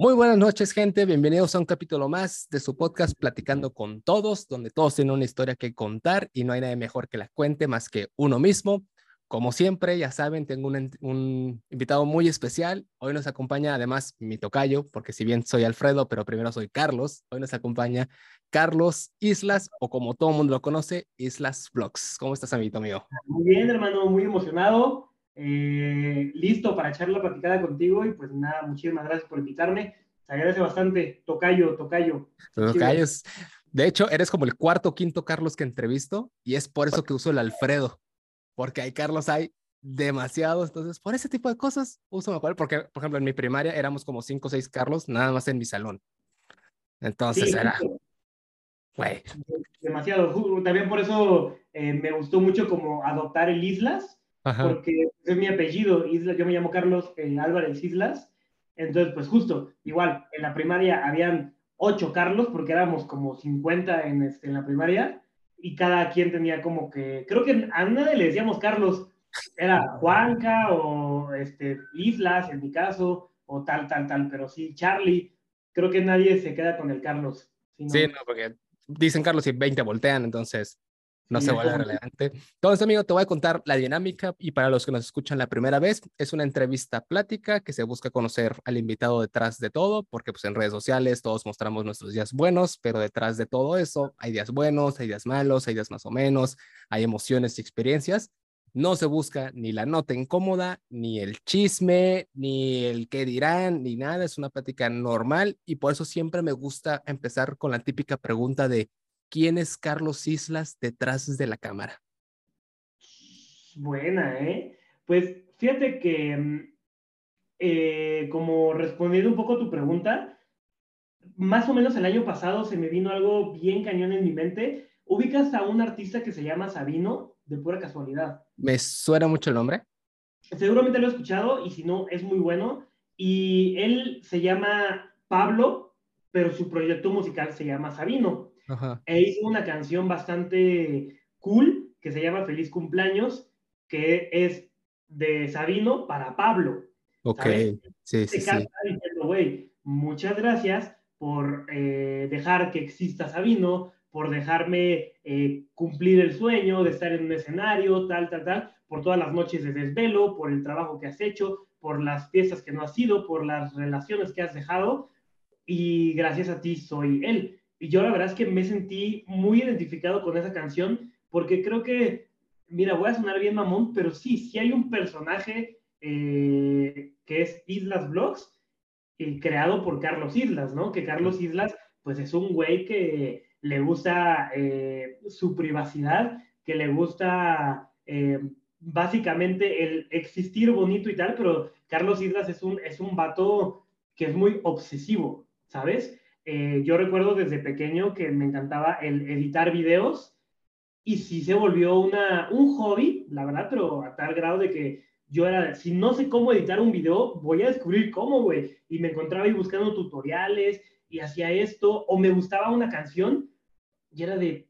Muy buenas noches, gente. Bienvenidos a un capítulo más de su podcast Platicando con Todos, donde todos tienen una historia que contar y no hay nadie mejor que la cuente más que uno mismo. Como siempre, ya saben, tengo un, invitado muy especial. Hoy nos acompaña además mi tocayo, porque si bien soy Alfredo, pero primero soy Carlos. Hoy nos acompaña Carlos Islas, o como todo mundo lo conoce, Islas Vlogs. ¿Cómo estás, amiguito mío? Muy bien, hermano, muy emocionado. Eh, listo para echar la platicada contigo y pues nada, muchísimas gracias por invitarme. Se agradece bastante. Tocayo, tocayo. Tocayos. De hecho, eres como el cuarto o quinto Carlos que entrevisto y es por eso que uso el Alfredo, porque hay Carlos hay demasiados, entonces por ese tipo de cosas uso mejor, porque por ejemplo en mi primaria éramos como cinco o seis Carlos nada más en mi salón. Entonces era... Güey. Demasiado. También por eso eh, me gustó mucho como adoptar el Islas, porque es mi apellido, Islas, yo me llamo Carlos eh, Álvarez Islas, entonces pues justo, igual, en la primaria habían ocho Carlos, porque éramos como 50 en, este, en la primaria, y cada quien tenía como que, creo que a nadie le decíamos Carlos, era Juanca o este, Islas en mi caso, o tal, tal, tal, pero sí, Charlie, creo que nadie se queda con el Carlos. Sí, no, porque dicen Carlos y 20 voltean, entonces no se vuelve relevante. Entonces, amigo, te voy a contar la dinámica y para los que nos escuchan la primera vez, es una entrevista plática que se busca conocer al invitado detrás de todo, porque pues en redes sociales todos mostramos nuestros días buenos, pero detrás de todo eso hay días buenos, hay días malos, hay días más o menos, hay emociones y experiencias. No se busca ni la nota incómoda, ni el chisme, ni el qué dirán, ni nada. Es una plática normal y por eso siempre me gusta empezar con la típica pregunta de ¿Quién es Carlos Islas detrás de la cámara? Buena, ¿eh? Pues fíjate que, mm, eh, como respondiendo un poco a tu pregunta, más o menos el año pasado se me vino algo bien cañón en mi mente. ¿Ubicas a un artista que se llama Sabino, de pura casualidad? Me suena mucho el nombre. Seguramente lo he escuchado y si no, es muy bueno. Y él se llama Pablo, pero su proyecto musical se llama Sabino. E hizo una canción bastante cool que se llama Feliz Cumpleaños, que es de Sabino para Pablo. Ok, sí, sí, sí. Diciendo, güey, muchas gracias por eh, dejar que exista Sabino, por dejarme eh, cumplir el sueño de estar en un escenario, tal, tal, tal, por todas las noches de desvelo, por el trabajo que has hecho, por las piezas que no has sido, por las relaciones que has dejado, y gracias a ti soy él. Y yo la verdad es que me sentí muy identificado con esa canción porque creo que, mira, voy a sonar bien mamón, pero sí, sí hay un personaje eh, que es Islas Vlogs, eh, creado por Carlos Islas, ¿no? Que Carlos Islas, pues es un güey que le gusta eh, su privacidad, que le gusta básicamente el existir bonito y tal, pero Carlos Islas es un, es un vato que es muy obsesivo, ¿sabes? Eh, yo recuerdo desde pequeño que me encantaba el editar videos y sí se volvió una, un hobby, la verdad, pero a tal grado de que yo era, si no sé cómo editar un video, voy a descubrir cómo, güey. Y me encontraba ahí buscando tutoriales y hacía esto, o me gustaba una canción y era de,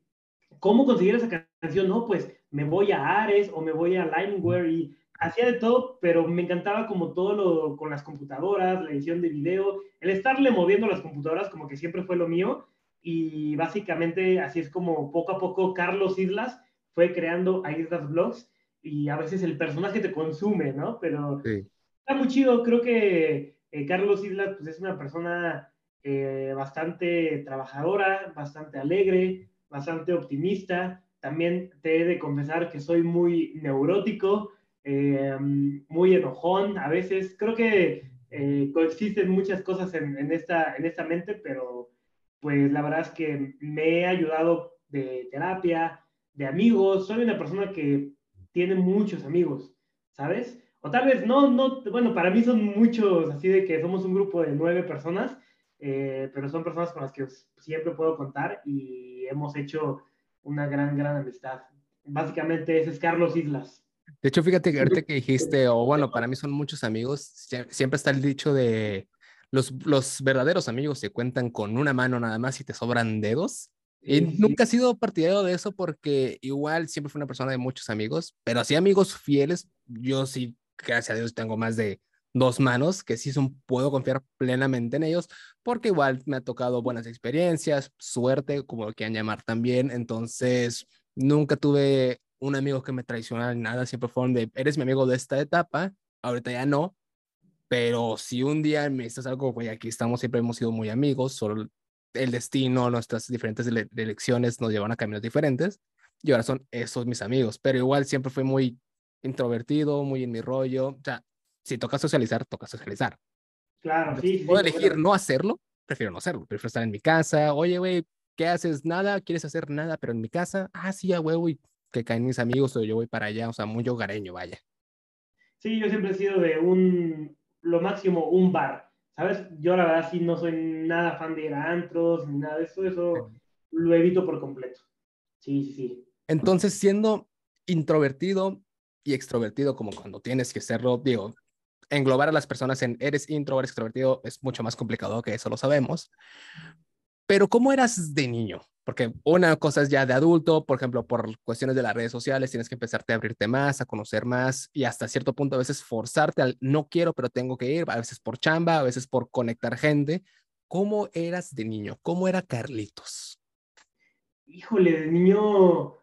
¿cómo conseguir esa canción? No, pues me voy a Ares o me voy a Limeware y hacía de todo, pero me encantaba como todo lo con las computadoras, la edición de video, el estarle moviendo las computadoras como que siempre fue lo mío y básicamente así es como poco a poco Carlos Islas fue creando a Islas Vlogs y a veces el personaje te consume, ¿no? Pero está muy chido, creo que eh, Carlos Islas pues, es una persona eh, bastante trabajadora, bastante alegre, bastante optimista. También te he de confesar que soy muy neurótico, eh, muy enojón a veces. Creo que eh, coexisten muchas cosas en, en, esta, en esta mente, pero pues la verdad es que me he ayudado de terapia, de amigos. Soy una persona que tiene muchos amigos, ¿sabes? O tal vez no, no, bueno, para mí son muchos, así de que somos un grupo de nueve personas, eh, pero son personas con las que siempre puedo contar y hemos hecho una gran, gran amistad. Básicamente ese es Carlos Islas. De hecho, fíjate que ahorita que dijiste, o bueno, para mí son muchos amigos, siempre está el dicho de los, los verdaderos amigos se cuentan con una mano nada más y te sobran dedos. Y nunca he sido partidario de eso porque igual siempre fui una persona de muchos amigos, pero así amigos fieles, yo sí, gracias a Dios, tengo más de dos manos, que sí son, puedo confiar plenamente en ellos, porque igual me ha tocado buenas experiencias, suerte, como lo quieran llamar también. Entonces, nunca tuve un amigo que me traicionara ni nada, siempre fueron de, eres mi amigo de esta etapa, ahorita ya no, pero si un día me dices algo, güey, aquí estamos, siempre hemos sido muy amigos, solo el destino, nuestras diferentes elecciones nos llevan a caminos diferentes, y ahora son esos mis amigos, pero igual siempre fui muy introvertido, muy en mi rollo, o sea, si toca socializar, toca socializar. Claro, sí. Puedo elegir no hacerlo, prefiero no hacerlo, prefiero estar en mi casa, oye, güey, ¿qué haces? Nada, ¿quieres hacer nada, pero en mi casa? Ah, sí, ya, güey, que caen mis amigos o yo voy para allá, o sea, muy hogareño, vaya. Sí, yo siempre he sido de un, lo máximo, un bar, ¿sabes? Yo la verdad sí no soy nada fan de ir a antros ni nada de eso, eso lo evito por completo. Sí, sí, sí. Entonces, siendo introvertido y extrovertido, como cuando tienes que serlo, digo, englobar a las personas en eres intro o eres extrovertido es mucho más complicado que eso, lo sabemos. Pero ¿cómo eras de niño? Porque una cosa es ya de adulto, por ejemplo, por cuestiones de las redes sociales, tienes que empezarte a abrirte más, a conocer más y hasta cierto punto a veces forzarte al no quiero, pero tengo que ir, a veces por chamba, a veces por conectar gente. ¿Cómo eras de niño? ¿Cómo era Carlitos? Híjole, de niño,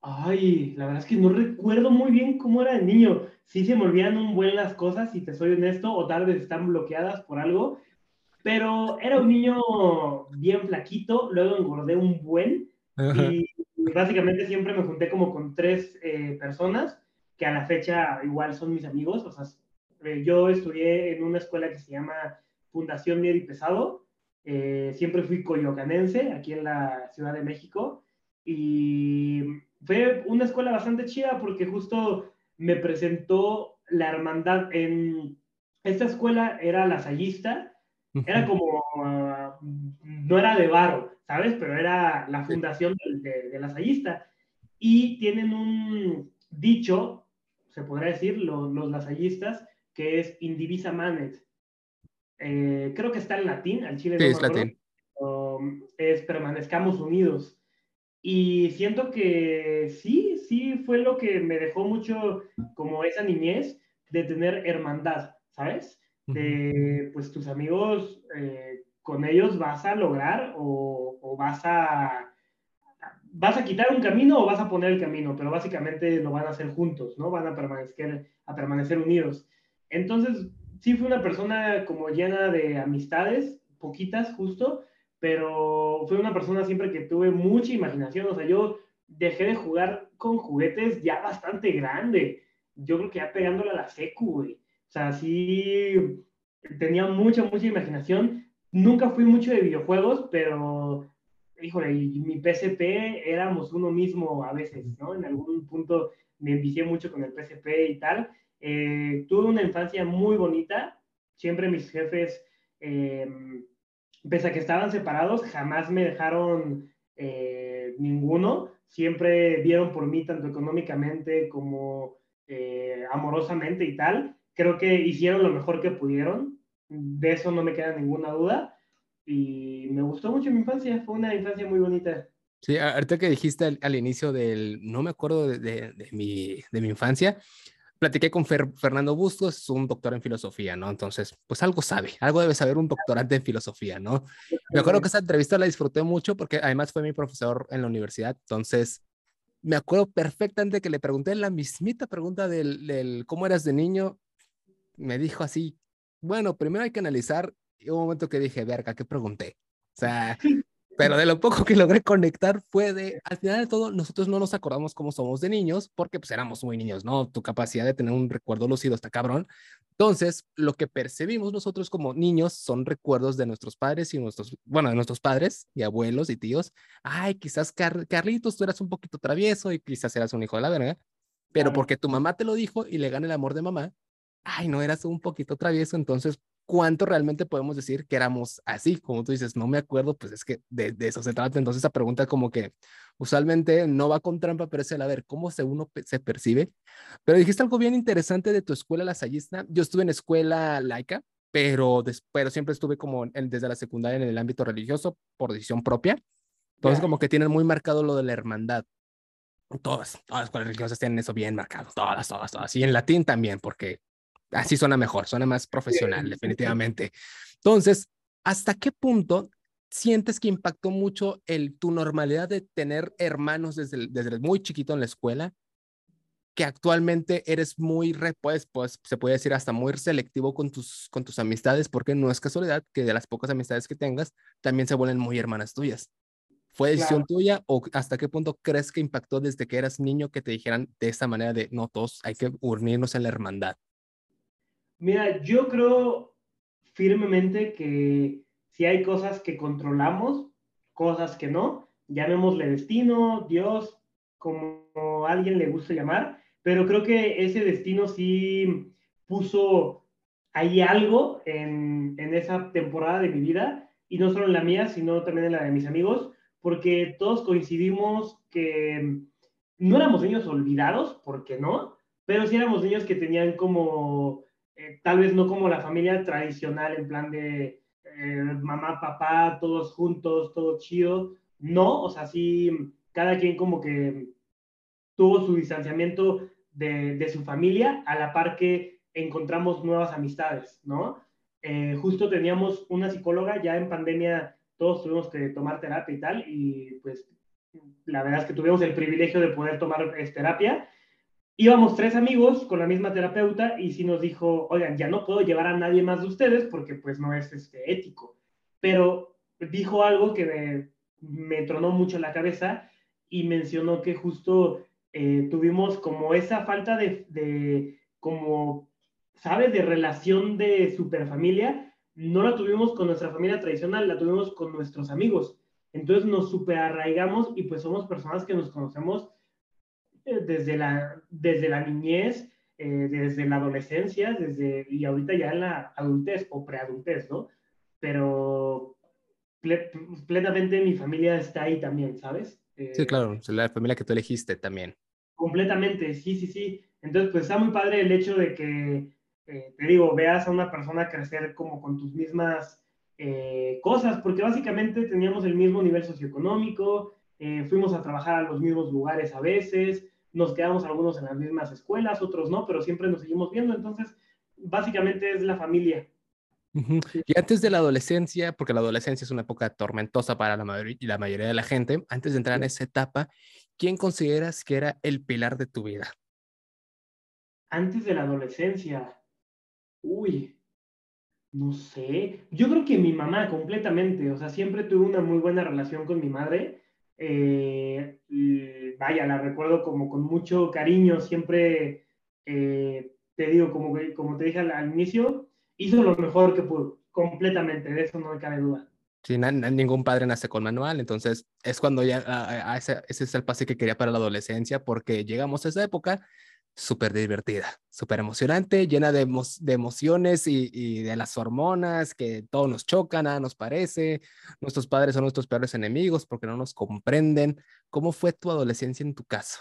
ay, la verdad es que no recuerdo muy bien cómo era de niño. Sí se me olvidan un buen las cosas, si te soy honesto, o tal vez están bloqueadas por algo, pero era un niño bien flaquito, luego engordé un buen y básicamente siempre me junté como con tres eh, personas que a la fecha igual son mis amigos. O sea, eh, yo estudié en una escuela que se llama Fundación Mier y Pesado. Eh, siempre fui coyocanense aquí en la Ciudad de México y fue una escuela bastante chida porque justo me presentó la hermandad en esta escuela era la lasallista era como, ah, no era de Varo, ¿sabes? Pero era la fundación de, de, lasallista. Y tienen un dicho, se podría decir, los, los lasallistas, que es indivisa manet. Eh, creo que está en latín, al chile. Sí, es latín. Um, es permanezcamos unidos. Y siento que sí, sí fue lo que me dejó mucho como esa niñez de tener hermandad, ¿sabes? De pues tus amigos, eh, con ellos vas a lograr o, vas a vas a quitar un camino o vas a poner el camino, pero básicamente lo van a hacer juntos, ¿no? Van a permanecer, a permanecer unidos. Entonces, sí fue una persona como llena de amistades, poquitas justo, pero fue una persona siempre que tuve mucha imaginación, o sea, yo dejé de jugar con juguetes ya bastante grande, yo creo que ya pegándole a la secu, güey. Sea, sí tenía mucha, mucha imaginación. Nunca fui mucho de videojuegos, pero, híjole, mi PSP éramos uno mismo a veces, ¿no? En algún punto me envicié mucho con el PSP y tal. Eh, tuve una infancia muy bonita. Siempre mis jefes, eh, pese a que estaban separados, jamás me dejaron eh, ninguno. Siempre vieron por mí tanto económicamente como amorosamente y tal creo que hicieron lo mejor que pudieron, de eso no me queda ninguna duda, y me gustó mucho mi infancia, fue una infancia muy bonita. Sí, ahorita que dijiste al, inicio del, no me acuerdo de, de, mi, de mi infancia, platiqué con Fernando Bustos, es un doctor en filosofía, ¿no? Entonces, pues algo sabe, algo debe saber un doctorante en filosofía, ¿no? Me acuerdo que esa entrevista la disfruté mucho porque además fue mi profesor en la universidad, entonces me acuerdo perfectamente que le pregunté la mismita pregunta del, del cómo eras de niño me dijo así, bueno, primero hay que analizar, y un momento que dije, verga, ¿qué pregunté? O sea, pero de lo poco que logré conectar fue de, al final de todo, nosotros no nos acordamos cómo somos de niños, porque pues éramos muy niños, ¿no? Tu capacidad de tener un recuerdo lúcido está cabrón. Entonces, lo que percibimos nosotros como niños son recuerdos de nuestros padres y nuestros, bueno, de nuestros padres y abuelos y tíos. Ay, quizás Carlitos, tú eras un poquito travieso y quizás eras un hijo de la verga, pero porque tu mamá te lo dijo y le gana el amor de mamá, ay, no eras un poquito travieso, entonces, ¿cuánto realmente podemos decir que éramos así? Como tú dices, no me acuerdo, pues es que de, eso se trata. Entonces, esa pregunta como que usualmente no va con trampa, pero es el a ver cómo se uno se percibe. Pero dijiste algo bien interesante de tu escuela lasallista. Yo estuve en escuela laica, pero, pero siempre estuve como desde la secundaria en el ámbito religioso por decisión propia. Entonces, como que tienen muy marcado lo de la hermandad. Todas, todas las escuelas religiosas tienen eso bien marcado, todas, todas, todas. Y en latín también, porque Así suena mejor, suena más profesional, definitivamente. Entonces, ¿hasta qué punto sientes que impactó mucho el, tu normalidad de tener hermanos desde, desde muy chiquito en la escuela? que actualmente eres muy, pues, pues, se puede decir hasta muy selectivo con tus, con tus amistades, porque no es casualidad que de las pocas amistades que tengas, también se vuelven muy hermanas tuyas. ¿Fue decisión tuya o hasta qué punto crees que impactó desde que eras niño que te dijeran de esta manera de, no, todos hay que unirnos en la hermandad? Mira, yo creo firmemente que si hay cosas que controlamos, cosas que no, llamémosle destino, Dios, como alguien le gusta llamar, pero creo que ese destino sí puso ahí algo en, en esa temporada de mi vida, y no solo en la mía, sino también en la de mis amigos, porque todos coincidimos que no éramos niños olvidados, porque no, pero sí éramos niños que tenían como, eh, tal vez no como la familia tradicional, en plan de eh, mamá, papá, todos juntos, todo chido. No, o sea, sí, cada quien como que tuvo su distanciamiento de, de su familia, a la par que encontramos nuevas amistades, ¿no? Eh, justo teníamos una psicóloga ya en pandemia todos tuvimos que tomar terapia y tal, y pues la verdad es que tuvimos el privilegio de poder tomar terapia. Íbamos tres amigos con la misma terapeuta y sí nos dijo, oigan, ya no puedo llevar a nadie más de ustedes porque pues no es este, ético. Pero dijo algo que me, me tronó mucho la cabeza y mencionó que justo eh, tuvimos como esa falta de, de, como, ¿sabes?, de relación de superfamilia no la tuvimos con nuestra familia tradicional, la tuvimos con nuestros amigos. Entonces nos super arraigamos y pues somos personas que nos conocemos desde la, desde la niñez, eh, desde la adolescencia, desde, y ahorita ya en la adultez o preadultez, ¿no? Pero plenamente mi familia está ahí también, ¿sabes? sí, eh, claro, la familia que tú elegiste también. Completamente, sí, sí, sí. Entonces, pues está muy padre el hecho de que eh, te digo, veas a una persona crecer como con tus mismas eh, cosas, porque básicamente teníamos el mismo nivel socioeconómico, eh, fuimos a trabajar a los mismos lugares a veces, nos quedamos algunos en las mismas escuelas, otros no, pero siempre nos seguimos viendo, entonces básicamente es la familia. Y antes de la adolescencia, porque la adolescencia es una época tormentosa para la, la mayoría de la gente, antes de entrar en esa etapa, ¿quién consideras que era el pilar de tu vida? Antes de la adolescencia, Uy, no sé. Yo creo que mi mamá completamente, o sea, siempre tuve una muy buena relación con mi madre. Eh, vaya, la recuerdo como con mucho cariño, siempre, eh, te digo, como, como te dije al, inicio, hizo lo mejor que pudo, completamente, de eso no me cabe duda. Sí, ningún padre nace con manual, entonces es cuando ya, a, ese, ese es el pase que quería para la adolescencia, porque llegamos a esa época súper divertida, súper emocionante, llena de, de emociones y, de las hormonas que todo nos chocan, nada nos parece. Nuestros padres son nuestros peores enemigos porque no nos comprenden. ¿Cómo fue tu adolescencia en tu caso?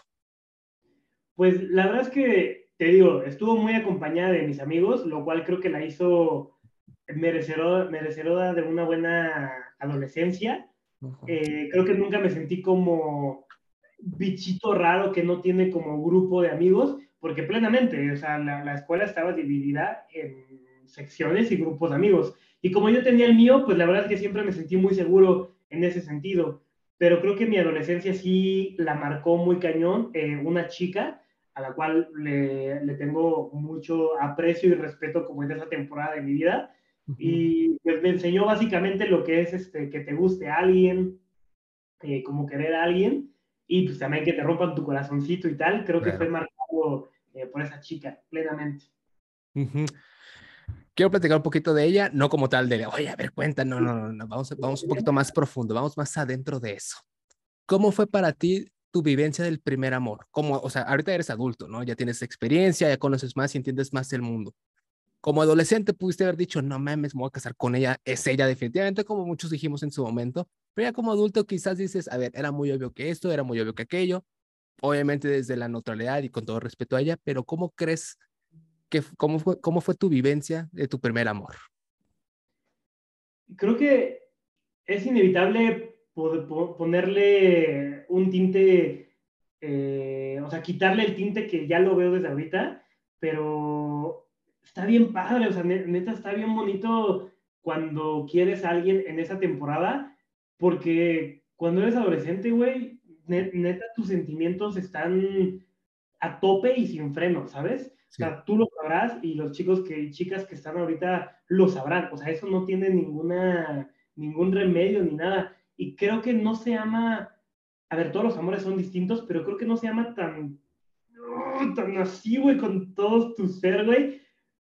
Pues la verdad es que, te digo, estuvo muy acompañada de mis amigos, lo cual creo que la hizo merecedora, de una buena adolescencia. Eh, creo que nunca me sentí como bichito raro que no tiene como grupo de amigos, porque plenamente, o sea, la, la, escuela estaba dividida en secciones y grupos de amigos. Y como yo tenía el mío, pues la verdad es que siempre me sentí muy seguro en ese sentido. Pero creo que mi adolescencia sí la marcó muy cañón eh, una chica a la cual le, le, tengo mucho aprecio y respeto como en esa temporada de mi vida. Y pues me enseñó básicamente lo que es este, que te guste a alguien, eh, como querer a alguien y pues también que te rompan tu corazoncito y tal, creo que fue marcado eh, por esa chica, plenamente. Quiero platicar un poquito de ella, no como tal de, oye, a ver, cuenta, no, no, no, vamos, vamos un poquito más profundo, vamos más adentro de eso. ¿Cómo fue para ti tu vivencia del primer amor? Como, o sea, ahorita eres adulto, ¿no? Ya tienes experiencia, ya conoces más y entiendes más el mundo. Como adolescente pudiste haber dicho, no mames, me voy a casar con ella, es ella definitivamente, como muchos dijimos en su momento, pero ya como adulto quizás dices, a ver, era muy obvio que esto, era muy obvio que aquello, obviamente desde la neutralidad y con todo respeto a ella, pero ¿cómo crees que, cómo fue, cómo fue tu vivencia de tu primer amor? Creo que es inevitable ponerle un tinte, eh, o sea, quitarle el tinte que ya lo veo desde ahorita, pero está bien padre, o sea, neta está bien bonito cuando quieres a alguien en esa temporada, porque cuando eres adolescente, güey, neta tus sentimientos están a tope y sin freno, ¿sabes? O sea, tú lo sabrás y los chicos que, chicas que están ahorita lo sabrán. O sea, eso no tiene ninguna, ningún remedio ni nada. Y creo que no se ama, a ver, todos los amores son distintos, pero creo que no se ama tan, tan así, güey, con todos tus ser, güey,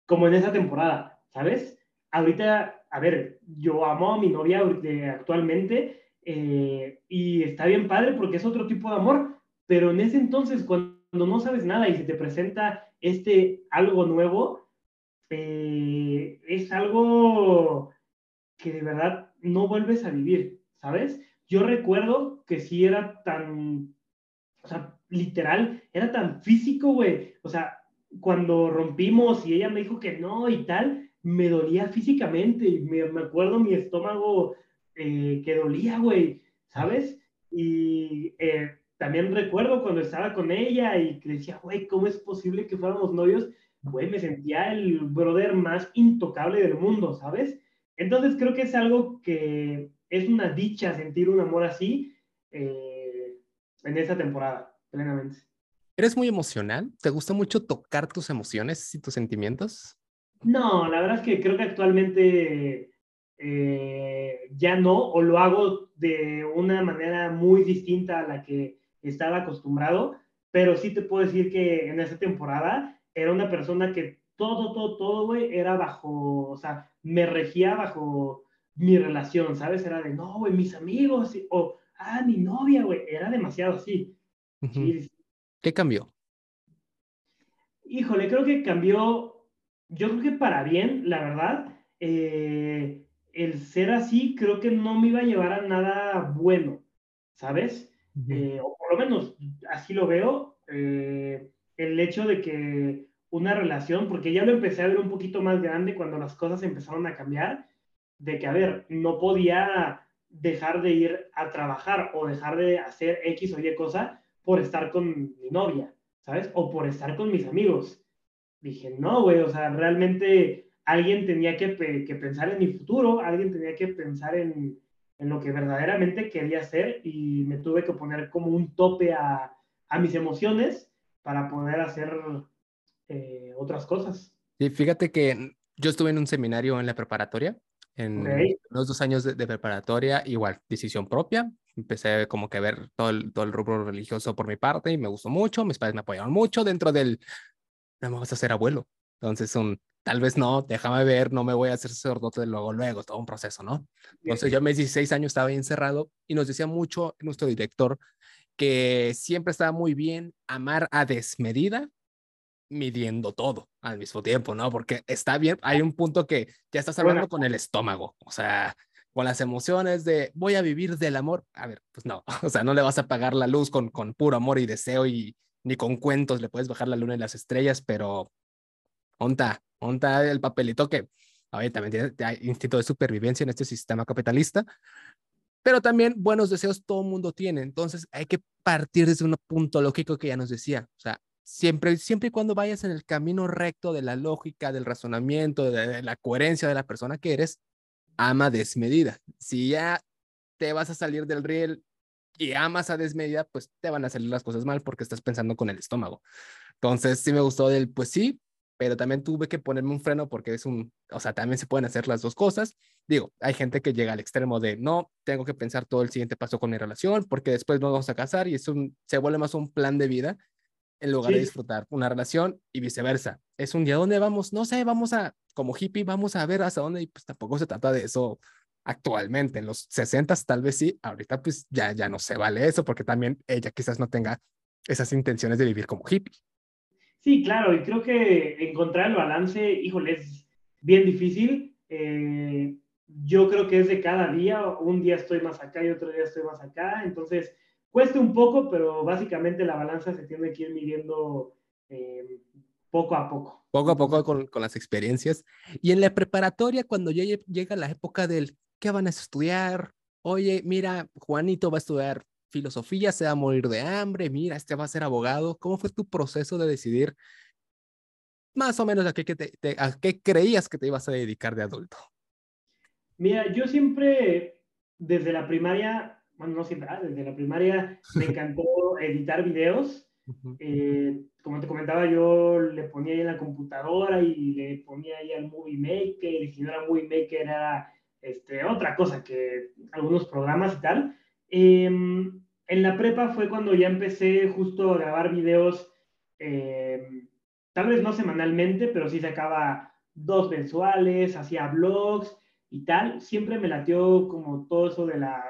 como en esa temporada, ¿sabes? Ahorita, a ver, yo amo a mi novia actualmente eh, y está bien padre porque es otro tipo de amor, pero en ese entonces, cuando no sabes nada y se te presenta este algo nuevo, eh, es algo que de verdad no vuelves a vivir, ¿sabes? Yo recuerdo que si era tan, o sea, literal, era tan físico, güey. O sea, cuando rompimos y ella me dijo que no y tal, me dolía físicamente. Y me, me acuerdo mi estómago eh, que dolía, güey, ¿sabes? Y eh, también recuerdo cuando estaba con ella y que decía, güey, ¿cómo es posible que fuéramos novios? Güey, me sentía el brother más intocable del mundo, ¿sabes? Entonces creo que es algo que es una dicha sentir un amor así eh, en esa temporada, plenamente. ¿Eres muy emocional? ¿Te gusta mucho tocar tus emociones y tus sentimientos? No, la verdad es que creo que actualmente eh, ya no, o lo hago de una manera muy distinta a la que estaba acostumbrado, pero sí te puedo decir que en esa temporada era una persona que todo, todo, todo, güey, era bajo, o sea, me regía bajo mi relación, ¿sabes? Era de, no, güey, mis amigos, o, ah, mi novia, güey, era demasiado así. ¿Qué cambió? Híjole, creo que cambió, yo creo que para bien, la verdad, eh, el ser así creo que no me iba a llevar a nada bueno, ¿sabes? Eh, o por lo menos así lo veo, eh, el hecho de que una relación, porque ya lo empecé a ver un poquito más grande cuando las cosas empezaron a cambiar, de que, a ver, no podía dejar de ir a trabajar o dejar de hacer X o Y cosa por estar con mi novia, ¿sabes? O por estar con mis amigos. Dije, no, güey, o sea, realmente alguien tenía que, que, pensar en mi futuro, alguien tenía que pensar en, en, lo que verdaderamente quería hacer y me tuve que poner como un tope a, a mis emociones para poder hacer eh, otras cosas. Sí, fíjate que yo estuve en un seminario en la preparatoria, en los dos años de, de preparatoria, igual, decisión propia, empecé como que a ver todo el, todo el rubro religioso por mi parte y me gustó mucho, mis padres me apoyaron mucho dentro del, no me vas a ser abuelo. Entonces, un, tal vez no, déjame ver, no me voy a hacer sacerdote luego, luego, todo un proceso, ¿no? Entonces, yo a mis 16 años estaba encerrado y nos decía mucho nuestro director que siempre estaba muy bien amar a desmedida, midiendo todo al mismo tiempo, ¿no? Porque está bien, hay un punto que ya estás hablando con el estómago, o sea, con las emociones de voy a vivir del amor. A ver, pues no, o sea, no le vas a pagar la luz con, con puro amor y deseo y ni con cuentos le puedes bajar la luna y las estrellas, pero onta, onta el papelito que también tiene, instinto de supervivencia en este sistema capitalista, pero también buenos deseos todo el mundo tiene, entonces hay que partir desde un punto lógico que ya nos decía, o sea, siempre, siempre y cuando vayas en el camino recto de la lógica, del razonamiento, de la coherencia de la persona que eres, ama desmedida. Si ya te vas a salir del riel y amas a desmedida, pues te van a salir las cosas mal porque estás pensando con el estómago. Entonces, sí me gustó del, pues sí, pero también tuve que ponerme un freno porque es un, o sea, también se pueden hacer las dos cosas. Digo, hay gente que llega al extremo de, no, tengo que pensar todo el siguiente paso con mi relación porque después nos vamos a casar y es un, se vuelve más un plan de vida en lugar de disfrutar una relación y viceversa. Es un día donde vamos, no sé, vamos a, como hippie, vamos a ver hasta dónde y pues tampoco se trata de eso actualmente. En los 60 tal vez sí, ahorita pues ya, ya no se vale eso porque también ella quizás no tenga esas intenciones de vivir como hippie. Sí, claro, y creo que encontrar el balance, híjole, es bien difícil. Eh, yo creo que es de cada día, un día estoy más acá y otro día estoy más acá, entonces Cueste un poco, pero básicamente la balanza se tiene que ir midiendo eh, poco a poco. Poco a poco con, con, las experiencias. Y en la preparatoria, cuando ya llega la época del qué van a estudiar, oye, mira, Juanito va a estudiar filosofía, se va a morir de hambre, mira, este va a ser abogado. ¿Cómo fue tu proceso de decidir más o menos a qué, a qué creías que te ibas a dedicar de adulto. Mira, yo siempre, desde la primaria, bueno, no siempre, ah, desde la primaria me encantó editar videos. Eh, como te comentaba, yo le ponía ahí en la computadora y le ponía ahí al Movie Maker, y si no era Movie Maker era este, otra cosa que algunos programas y tal. Em, en la prepa fue cuando ya empecé justo a grabar videos, em, tal vez no semanalmente, pero sí sacaba dos mensuales, hacía blogs y tal. Siempre me latió como todo eso de las,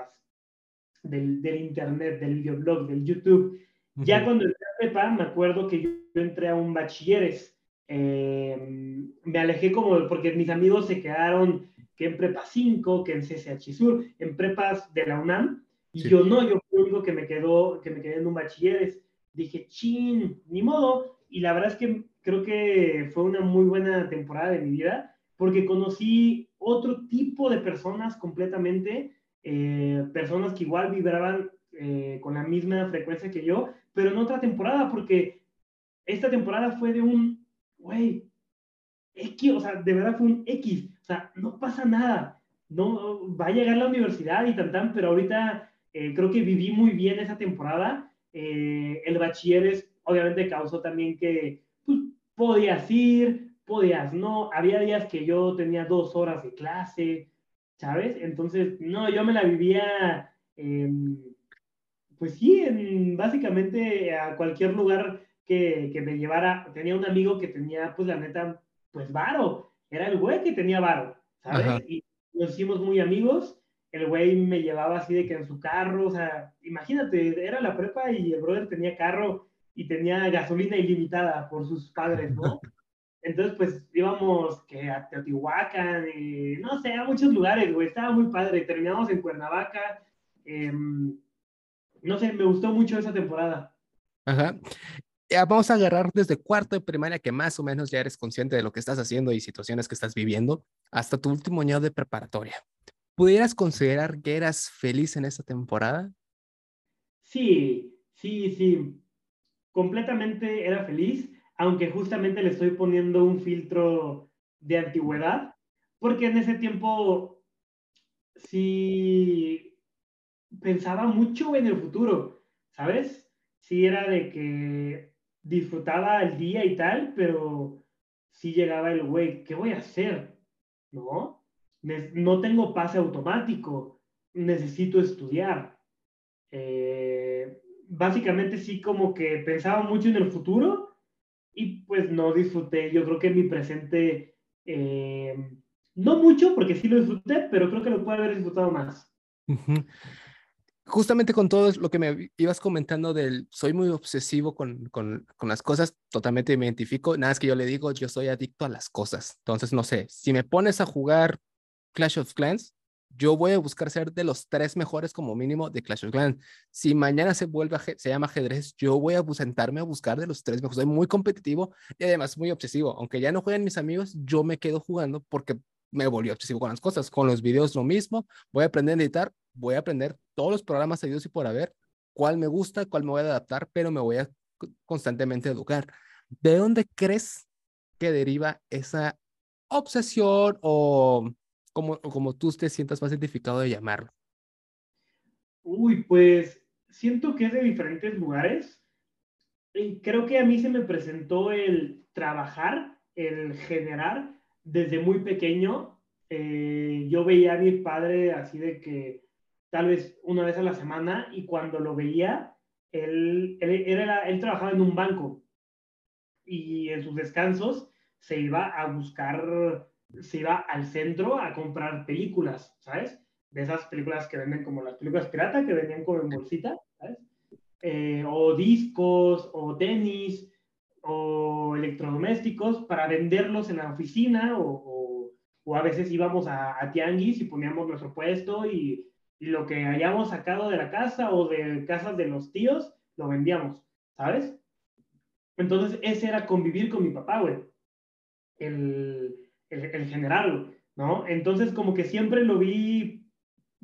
del, del internet, del videoblog, del YouTube. Ya cuando entré a prepa, me acuerdo que yo, entré a un bachilleres. Em, me alejé como porque mis amigos se quedaron que en prepa 5, que en CCH Sur, en prepas de la UNAM. Y yo no, yo el único que me, quedó, que me quedé en un bachilleres. Dije, chin, ni modo. Y la verdad es que creo que fue una muy buena temporada de mi vida porque conocí otro tipo de personas completamente, eh, personas que igual vibraban eh, con la misma frecuencia que yo, pero en otra temporada, porque esta temporada fue de un, güey, X, o sea, de verdad fue un X, o sea, no pasa nada, no, va a llegar la universidad y tan tan, pero ahorita eh, creo que viví muy bien esa temporada. Eh, el bachilleres obviamente causó también que pues, podías ir, podías no, había días que yo tenía dos horas de clase, ¿sabes? Entonces, no, yo me la vivía, pues sí, en, básicamente a cualquier lugar que, que, me llevara, tenía un amigo que tenía, pues la neta, pues varo, era el güey que tenía varo, ¿sabes? Y nos hicimos muy amigos, el güey me llevaba así de que en su carro, o sea, imagínate, era la prepa y el brother tenía carro y tenía gasolina ilimitada por sus padres, ¿no? Entonces, pues íbamos que a Teotihuacán, y, no sé, a muchos lugares, güey, estaba muy padre. Terminamos en Cuernavaca. Em, no sé, me gustó mucho esa temporada. Ajá. Vamos a agarrar desde cuarto de primaria, que más o menos ya eres consciente de lo que estás haciendo y situaciones que estás viviendo, hasta tu último año de preparatoria. ¿Pudieras considerar que eras feliz en esta temporada? Sí, sí, sí. Completamente era feliz aunque justamente le estoy poniendo un filtro de antigüedad, porque en ese tiempo sí pensaba mucho en el futuro, ¿sabes? Sí era de que disfrutaba el día y tal, pero sí llegaba el güey, ¿qué voy a hacer? ¿No? No tengo pase automático, necesito estudiar. Eh, básicamente sí como que pensaba mucho en el futuro y pues no disfruté, yo creo que mi presente, eh, no mucho, porque sí lo disfruté, pero creo que lo puedo haber disfrutado más. Justamente con todo lo que me ibas comentando del soy muy obsesivo con, con, con, las cosas, totalmente me identifico. Nada es que yo le digo, yo soy adicto a las cosas. Entonces, no sé, si me pones a jugar Clash of Clans, yo voy a buscar ser de los tres mejores como mínimo de Clash of Clans. Si mañana se vuelve, se llama ajedrez, yo voy a sentarme a buscar de los tres mejores. Soy muy competitivo y además muy obsesivo. Aunque ya no jueguen mis amigos, yo me quedo jugando porque me volví obsesivo con las cosas. Con los videos lo mismo. Voy a aprender a editar, voy a aprender todos los programas de y por haber, cuál me gusta, cuál me voy a adaptar, pero me voy a constantemente educar. ¿De dónde crees que deriva esa obsesión o como, como tú te sientas más identificado de llamarlo? Uy, pues siento que es de diferentes lugares. Y creo que a mí se me presentó el trabajar, el generar desde muy pequeño. Eh, yo veía a mi padre así de que tal vez una vez a la semana y cuando lo veía, él, él, era, él trabajaba en un banco y en sus descansos se iba a buscar se iba al centro a comprar películas, ¿sabes? De esas películas que venden como las películas pirata, que venían como en bolsita, ¿sabes? Eh, o discos, o tenis, o electrodomésticos para venderlos en la oficina, o, o, a veces íbamos a, a, Tianguis y poníamos nuestro puesto y, y lo que hayamos sacado de la casa o de casas de los tíos, lo vendíamos, ¿sabes? Entonces, ese era convivir con mi papá, güey. El, el, general, ¿no? Entonces como que siempre lo vi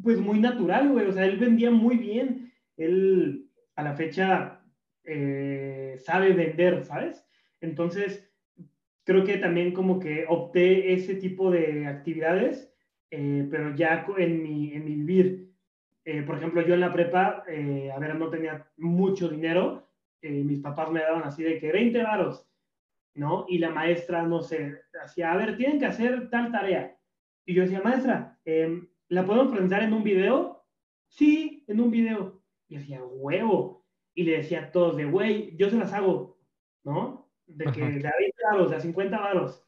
pues muy natural, güey, o sea, él vendía muy bien, él a la fecha eh, sabe vender, ¿sabes? Entonces, creo que también como que opté ese tipo de actividades, eh, pero ya en mi, en mi vivir. Eh, por ejemplo, yo en la prepa, a ver, no tenía mucho dinero, mis papás me daban así de que 20 varos, ¿no? Y la maestra, no sé, hacía, a ver, tienen que hacer tal tarea. Y yo decía, maestra, em, ¿la podemos presentar en un video? Sí, en un video. Y hacía, huevo. Y le decía a todos de, güey, yo se las hago, ¿no? De que de 20 varos, de 50 varos.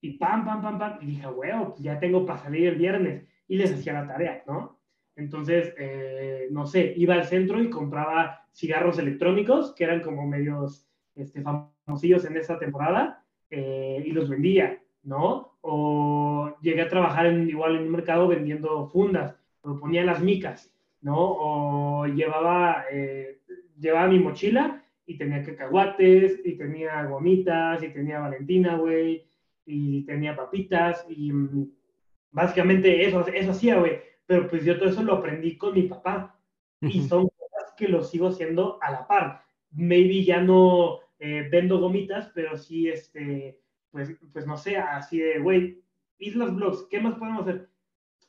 Y pam, pam, pam, pam. Y dije, huevo, pues ya tengo para salir el viernes. Y les hacía la tarea, ¿no? Entonces, eh, no sé, iba al centro y compraba cigarros electrónicos, que eran como medios este, famosillos en esa temporada, eh, y los vendía, ¿no? O llegué a trabajar en, igual en un mercado vendiendo fundas, o ponía las micas, ¿no? O llevaba, eh, llevaba mi mochila y tenía cacahuates, y tenía gomitas, y tenía Valentina, güey, y tenía papitas, y mm, básicamente eso, eso hacía, güey pero pues yo todo eso lo aprendí con mi papá y son cosas que lo sigo haciendo a la par. Maybe ya no eh, vendo gomitas, pero sí, este, pues, pues no sé, así de, güey, Islas Blogs, ¿qué más podemos hacer?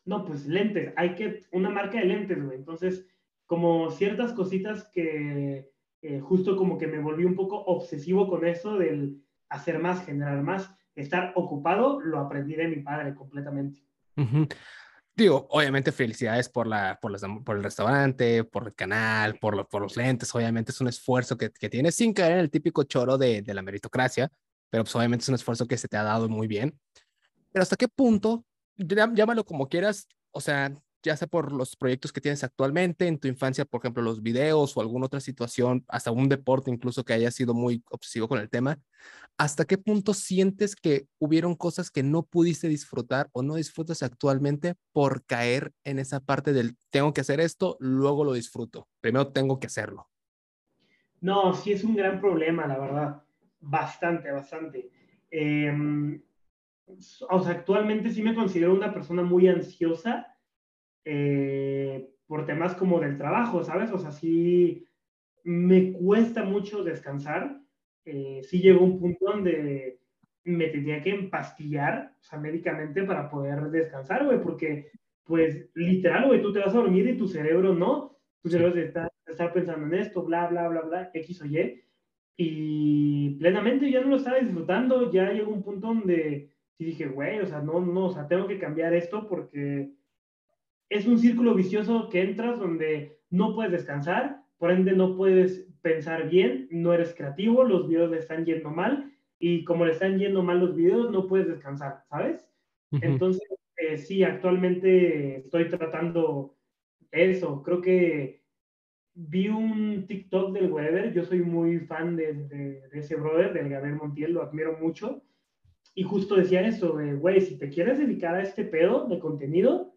No, pues lentes, hay que, una marca de lentes, güey. Entonces, como ciertas cositas que eh, justo como que me volví un poco obsesivo con eso del hacer más, generar más, estar ocupado, lo aprendí de mi padre completamente. Digo, obviamente felicidades por, la, por, el restaurante, por el canal, por, por los lentes. Obviamente es un esfuerzo que, que tienes sin caer en el típico choro de, de la meritocracia, pero pues obviamente es un esfuerzo que se te ha dado muy bien. Pero hasta qué punto, llámalo como quieras, o sea, ya sea por los proyectos que tienes actualmente, en tu infancia, por ejemplo, los videos o alguna otra situación, hasta un deporte incluso que haya sido muy obsesivo con el tema, ¿hasta qué punto sientes que hubieron cosas que no pudiste disfrutar o no disfrutas actualmente por caer en esa parte del tengo que hacer esto, luego lo disfruto? Primero tengo que hacerlo. No, sí es un gran problema, la verdad. Bastante, bastante. Em, o sea, actualmente sí me considero una persona muy ansiosa eh, por temas como del trabajo, ¿sabes? O sea, sí me cuesta mucho descansar. Eh, sí llegó un punto donde me tenía que empastillar, o sea, médicamente para poder descansar, güey, porque, pues, literal, güey, tú te vas a dormir y tu cerebro no, tu cerebro está, está pensando en esto, bla, bla, bla, bla, X o Y, y plenamente ya no lo estaba disfrutando, ya llegó un punto donde sí dije, güey, o sea, no, no, o sea, tengo que cambiar esto porque es un círculo vicioso que entras donde no puedes descansar, por ende no puedes pensar bien, no eres creativo, los videos le están yendo mal y como le están yendo mal los videos no puedes descansar, ¿sabes? Entonces, eh, sí, actualmente estoy tratando eso. Creo que vi un TikTok del Weber, yo soy muy fan de, ese brother, del Gabriel Montiel, lo admiro mucho. Y justo decía eso, güey, si te quieres dedicar a este pedo de contenido,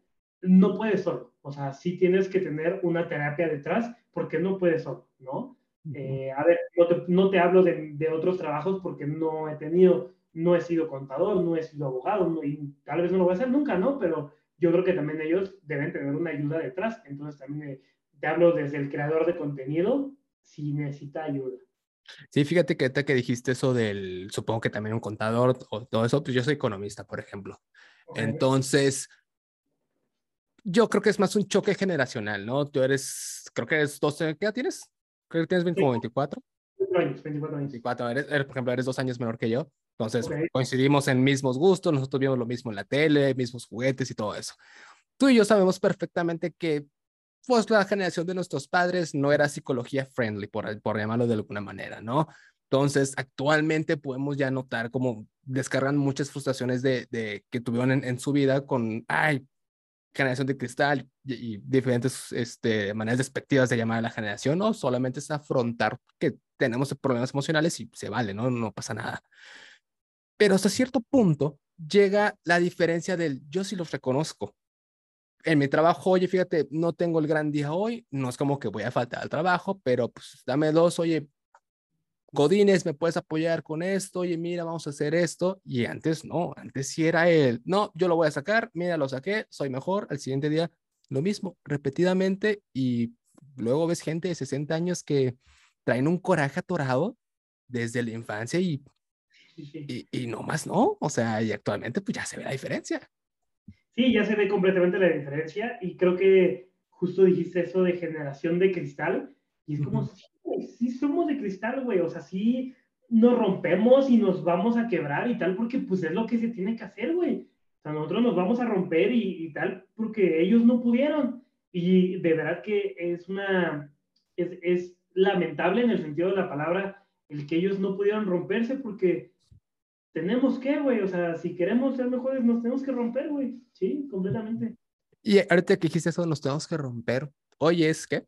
no puedes solo. O sea, sí tienes que tener una terapia detrás porque no puedes solo, ¿no? Eh, a ver, no te, hablo de, otros trabajos porque no he tenido, no he sido contador, no he sido abogado, y tal vez no lo voy a hacer nunca, ¿no? Pero yo creo que también ellos deben tener una ayuda detrás. Entonces también eh, te hablo desde el creador de contenido si necesita ayuda. Sí, fíjate que que dijiste eso del, supongo que también un contador o todo eso, pues yo soy economista, por ejemplo. Entonces, yo creo que es más un choque generacional, ¿no? Tú eres, creo que eres 12, ¿qué edad tienes? Creo que tienes 24. 24 años, 24 años. 24, eres, por ejemplo, eres dos años menor que yo. Entonces, coincidimos en mismos gustos, nosotros vimos lo mismo en la tele, mismos juguetes y todo eso. Tú y yo sabemos perfectamente que pues la generación de nuestros padres no era psicología friendly, por, por llamarlo de alguna manera, ¿no? Entonces, actualmente podemos ya notar cómo descargan muchas frustraciones de, de que tuvieron en, en, su vida con, ay, generación de cristal y, diferentes este, maneras despectivas de llamar a la generación, ¿no? Solamente es afrontar que tenemos problemas emocionales y se vale, ¿no? No pasa nada. Pero hasta cierto punto llega la diferencia del yo sí los reconozco. En mi trabajo, oye, fíjate, no tengo el gran día hoy, no es como que voy a faltar al trabajo, pero pues dame dos, oye, Godines, ¿me puedes apoyar con esto? Oye, mira, vamos a hacer esto. Y antes no, antes sí era él. No, yo lo voy a sacar, mira, lo saqué, soy mejor. Al siguiente día, lo mismo, repetidamente. Y luego ves gente de 60 años que traen un coraje atorado desde la infancia y Y, y no más no, o sea, y actualmente pues ya se ve la diferencia. Sí, ya se ve completamente la diferencia y creo que justo dijiste eso de generación de cristal y es como, sí, somos de cristal, güey, o sea, sí nos rompemos y nos vamos a quebrar y tal, porque pues es lo que se tiene que hacer, güey. O sea, nosotros nos vamos a romper y, y tal, porque ellos no pudieron. Y de verdad que es una, es, es lamentable en el sentido de la palabra el que ellos no pudieron romperse porque tenemos que, güey, o sea, si queremos ser mejores, nos tenemos que romper, güey, sí, completamente. Y ahorita que dijiste eso, nos tenemos que romper. Hoy es, ¿qué?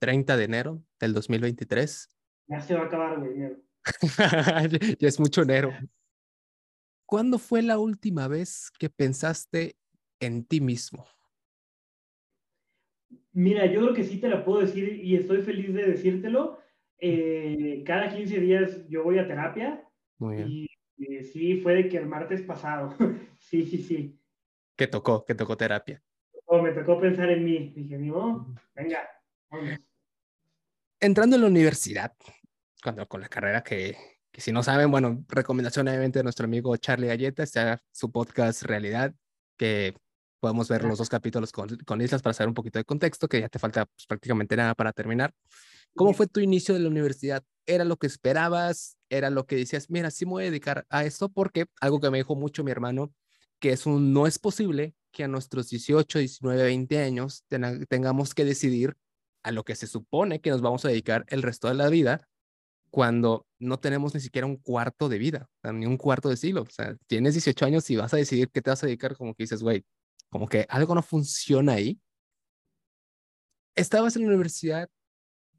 30 de enero del 2023. Ya se va a acabar, güey, enero. ya es mucho enero. ¿Cuándo fue la última vez que pensaste en ti mismo? Mira, yo creo que sí te la puedo decir y estoy feliz de decírtelo. Eh, cada 15 días yo voy a terapia. Muy bien. Y, y sí, fue de que el martes pasado. sí, sí, sí. ¿Qué tocó? ¿Qué tocó terapia? Oh, me tocó pensar en mí. Dije, modo, venga, vamos. Entrando en la universidad, cuando con la carrera que, que si no saben, bueno, recomendación obviamente de nuestro amigo Charlie Galleta, está su podcast Realidad, que podemos ver los dos capítulos con, con Islas para saber un poquito de contexto, que ya te falta pues, prácticamente nada para terminar. ¿Cómo fue tu inicio de la universidad? ¿Era lo que esperabas? ¿Era lo que decías, mira, sí me voy a dedicar a esto? Porque algo que me dijo mucho mi hermano, que es un no es posible que a nuestros 18, 19, 20 años ten tengamos que decidir a lo que se supone que nos vamos a dedicar el resto de la vida cuando no tenemos ni siquiera un cuarto de vida, ni un cuarto de siglo. O sea, tienes 18 años y vas a decidir qué te vas a dedicar, como que dices, güey, como que algo no funciona ahí. Estabas en la universidad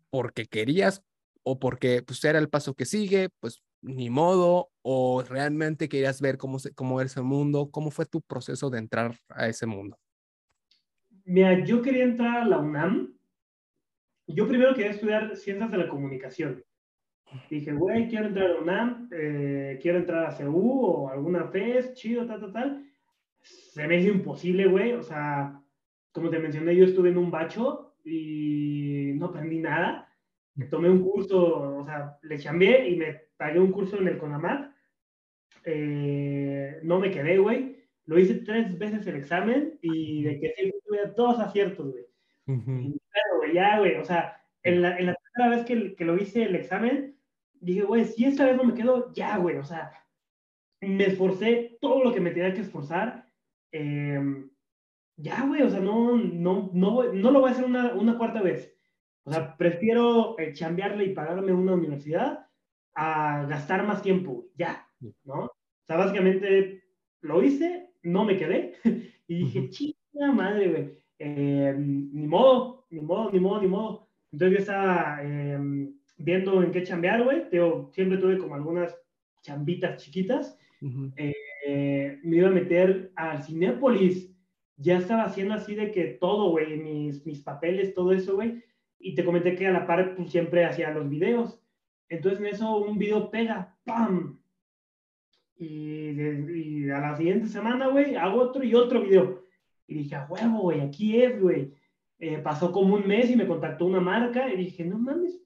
porque querías o porque pues era el paso que sigue, pues ni modo, o realmente querías ver cómo, se, cómo era ese mundo, cómo fue tu proceso de entrar a ese mundo. Mira, yo quería entrar a la UNAM. Yo primero quería estudiar ciencias de la comunicación. Dije, güey, quiero entrar a UNAM, eh, quiero entrar a CEU o alguna FES, chido, tal, tal, tal. Se me hizo imposible, güey. O sea, como te mencioné, yo estuve en un bacho y no aprendí nada. Tomé un curso, o sea, le chambié y me pagué un curso en el CONAMAT. Eh, no me quedé, güey. Lo hice tres veces el examen y de que siempre tuve dos aciertos, güey. Uh -huh. Claro, güey, ya, güey. O sea, en la, en la primera vez que, que, lo hice el examen, dije, güey, si esta vez no me quedo, ya, güey. O sea, me esforcé todo lo que me tenía que esforzar. Eh, ya, güey, o sea, no, no, no, no lo voy a hacer una, una cuarta vez. O sea, prefiero eh, chambearle y pagarme una universidad a gastar más tiempo, ya, ¿no? O sea, básicamente lo hice, no me quedé y dije, chica madre, güey, eh, ni modo, ni modo, ni modo, ni modo. Entonces yo estaba eh, viendo en qué chambear, güey. Siempre tuve como algunas chambitas chiquitas. Uh -huh. me iba a meter al Cinépolis. Ya estaba haciendo así de que todo, güey, mis, mis papeles, todo eso, güey y te comenté que a la par pues, siempre hacía los videos. Entonces en eso un video pega, ¡pam! Y, de, y a la siguiente semana, güey, hago otro y otro video. Y dije, a huevo, güey, aquí es, güey. Eh, pasó como un mes y me contactó una marca y dije, no mames,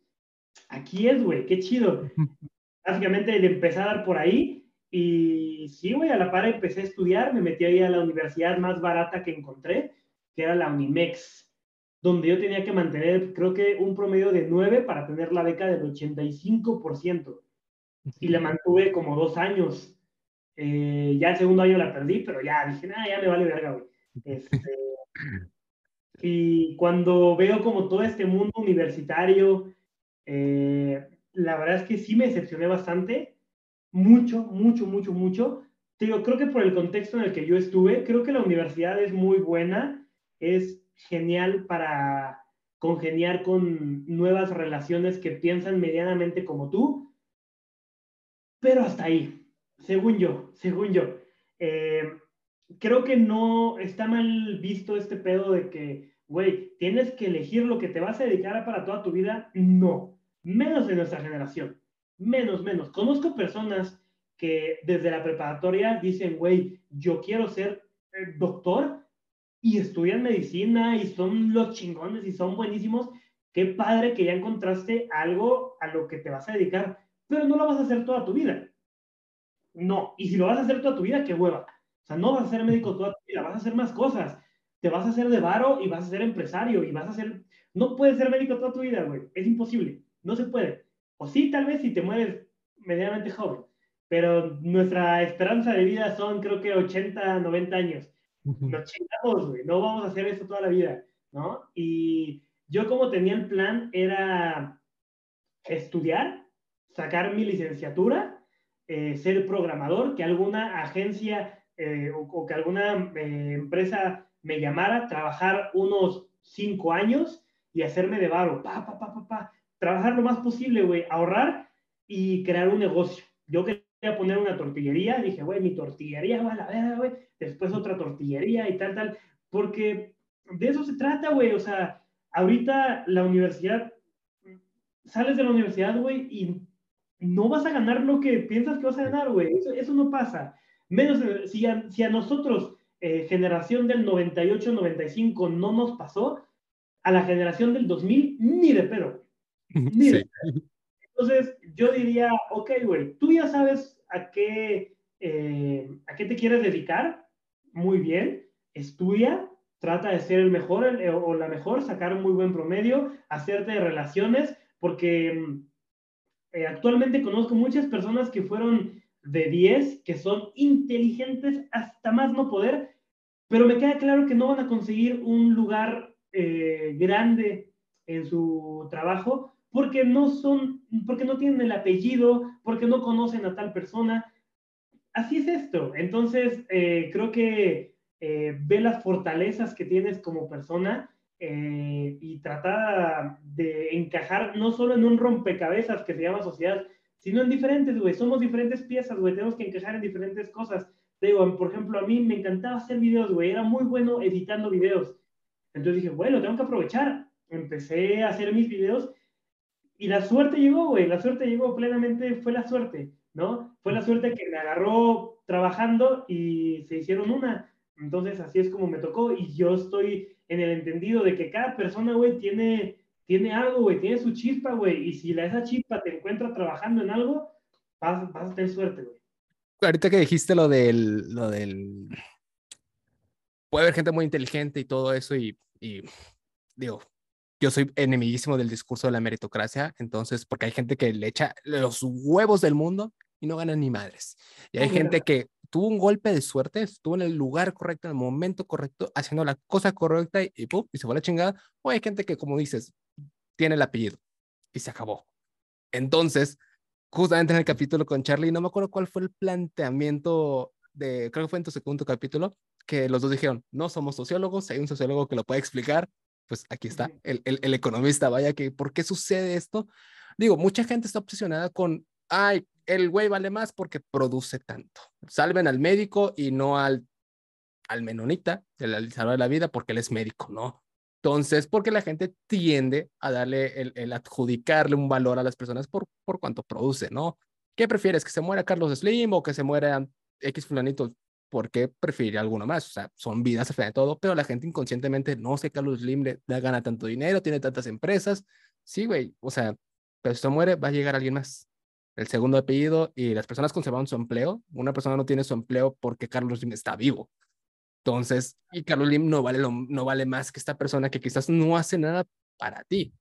aquí es, güey, qué chido. Básicamente le empecé a dar por ahí y sí, güey, a la par empecé a estudiar, me metí ahí a la universidad más barata que encontré, que era la Unimex donde yo tenía que mantener, creo que un promedio de 9 para tener la beca del 85%. Y la mantuve como dos años. Eh, ya el segundo año la perdí, pero ya dije, nada, ya me vale verga, güey. Este, y cuando veo como todo este mundo universitario, eh, la verdad es que sí me decepcioné bastante. Mucho, mucho, mucho, mucho. Digo, creo que por el contexto en el que yo estuve, creo que la universidad es muy buena. Es genial para congeniar con nuevas relaciones que piensan medianamente como tú, pero hasta ahí, según yo, según yo. Eh, creo que no está mal visto este pedo de que, güey, tienes que elegir lo que te vas a dedicar para toda tu vida. No, menos de nuestra generación, menos, menos. Conozco personas que desde la preparatoria dicen, güey, yo quiero ser eh, doctor y estudian medicina y son los chingones y son buenísimos, qué padre que ya encontraste algo a lo que te vas a dedicar, pero no lo vas a hacer toda tu vida. no. Y si lo vas a hacer toda tu vida, qué hueva. O sea, no vas a ser médico toda tu vida, vas a hacer más cosas. Te vas a hacer de varo y vas a ser empresario y vas a ser... No puedes ser médico toda tu vida, güey. Es imposible. No se puede. O sí, tal vez si te mueres medianamente joven. Pero nuestra esperanza de vida son, creo que 80, 90 años. Nos chingamos, güey. No vamos a hacer eso toda la vida, ¿no? Y yo como tenía el plan era estudiar, sacar mi licenciatura, eh, ser programador, que alguna agencia eh, o, que alguna eh, empresa me llamara, trabajar unos cinco años y hacerme de varo, pa, pa, pa, pa, pa, trabajar lo más posible, güey, ahorrar y crear un negocio. Yo quería poner una tortillería, dije, güey, mi tortillería va a la verga, güey, después otra tortillería y tal, tal, porque de eso se trata, güey, o sea, ahorita la universidad, sales de la universidad, güey, y no vas a ganar lo que piensas que vas a ganar, güey. Eso, eso, no pasa. Menos si a, si a nosotros, eh, generación del 98-95, no nos pasó, a la generación del 2000, ni de pedo. Ni de pedo. Entonces, yo diría, ok, güey, tú ya sabes a qué, eh, a qué te quieres dedicar. Muy bien, estudia, trata de ser el mejor o la mejor, sacar un muy buen promedio, hacerte relaciones, porque mm, eh, actualmente conozco muchas personas que fueron de 10, que son inteligentes hasta más no poder, pero me queda claro que no van a conseguir un lugar eh, grande en su trabajo porque no son, porque no tienen el apellido, porque no conocen a tal persona. Así es esto. Entonces, eh, creo que ve las fortalezas que tienes como persona eh, y trata de encajar no solo en un rompecabezas que se llama sociedad, sino en diferentes, güey. Somos diferentes piezas, güey. Tenemos que encajar en diferentes cosas. Digo, por ejemplo, a mí me encantaba hacer videos, güey. Era muy bueno editando videos. Entonces dije, bueno, tengo que aprovechar. Empecé a hacer mis videos y la suerte llegó, güey. La suerte llegó plenamente, fue la suerte, ¿no? Fue la suerte que me agarró trabajando y se hicieron una. Entonces así es como me tocó y yo estoy en el entendido de que cada persona, güey, tiene, tiene algo, güey, tiene su chispa, güey, y si la, esa chispa te encuentra trabajando en algo, vas, vas a tener suerte, güey. Ahorita que dijiste lo del, lo del... Puede haber gente muy inteligente y todo eso y, y digo, yo soy enemiguísimo del discurso de la meritocracia, entonces, porque hay gente que le echa los huevos del mundo y no gana ni madres. Y hay gente que tuvo un golpe de suerte, estuvo en el lugar correcto, en el momento correcto, haciendo la cosa correcta y, y, y se fue la chingada. O hay gente que, como dices, tiene el apellido y se acabó. Entonces, justamente en el capítulo con Charlie, no me acuerdo cuál fue el planteamiento de, creo que fue en tu segundo capítulo, que los dos dijeron, no somos sociólogos, hay un sociólogo que lo puede explicar, pues aquí está, el, el, el economista, vaya que, ¿por qué sucede esto? Digo, mucha gente está obsesionada con, ay, el güey vale más porque produce tanto. Salven al médico y no al, al menonita, el salvar la vida, porque él es médico, ¿no? Entonces, porque la gente tiende a darle el, adjudicarle un valor a las personas por, por cuánto produce, ¿no? ¿Qué prefieres? ¿Que se muera Carlos Slim o que se muera X fulanito? ¿Por qué preferiría alguno más? O sea, son vidas al final de todo, pero la gente inconscientemente no sé Carlos Slim le da gana tanto dinero, tiene tantas empresas. Sí, güey, o sea, pero si se muere, va a llegar alguien más el segundo apellido y las personas conservaron su empleo. Una persona no tiene su empleo porque Carlos Lim está vivo. Entonces, y Carlos Lim no vale, lo, no vale más que esta persona que quizás no hace nada para ti,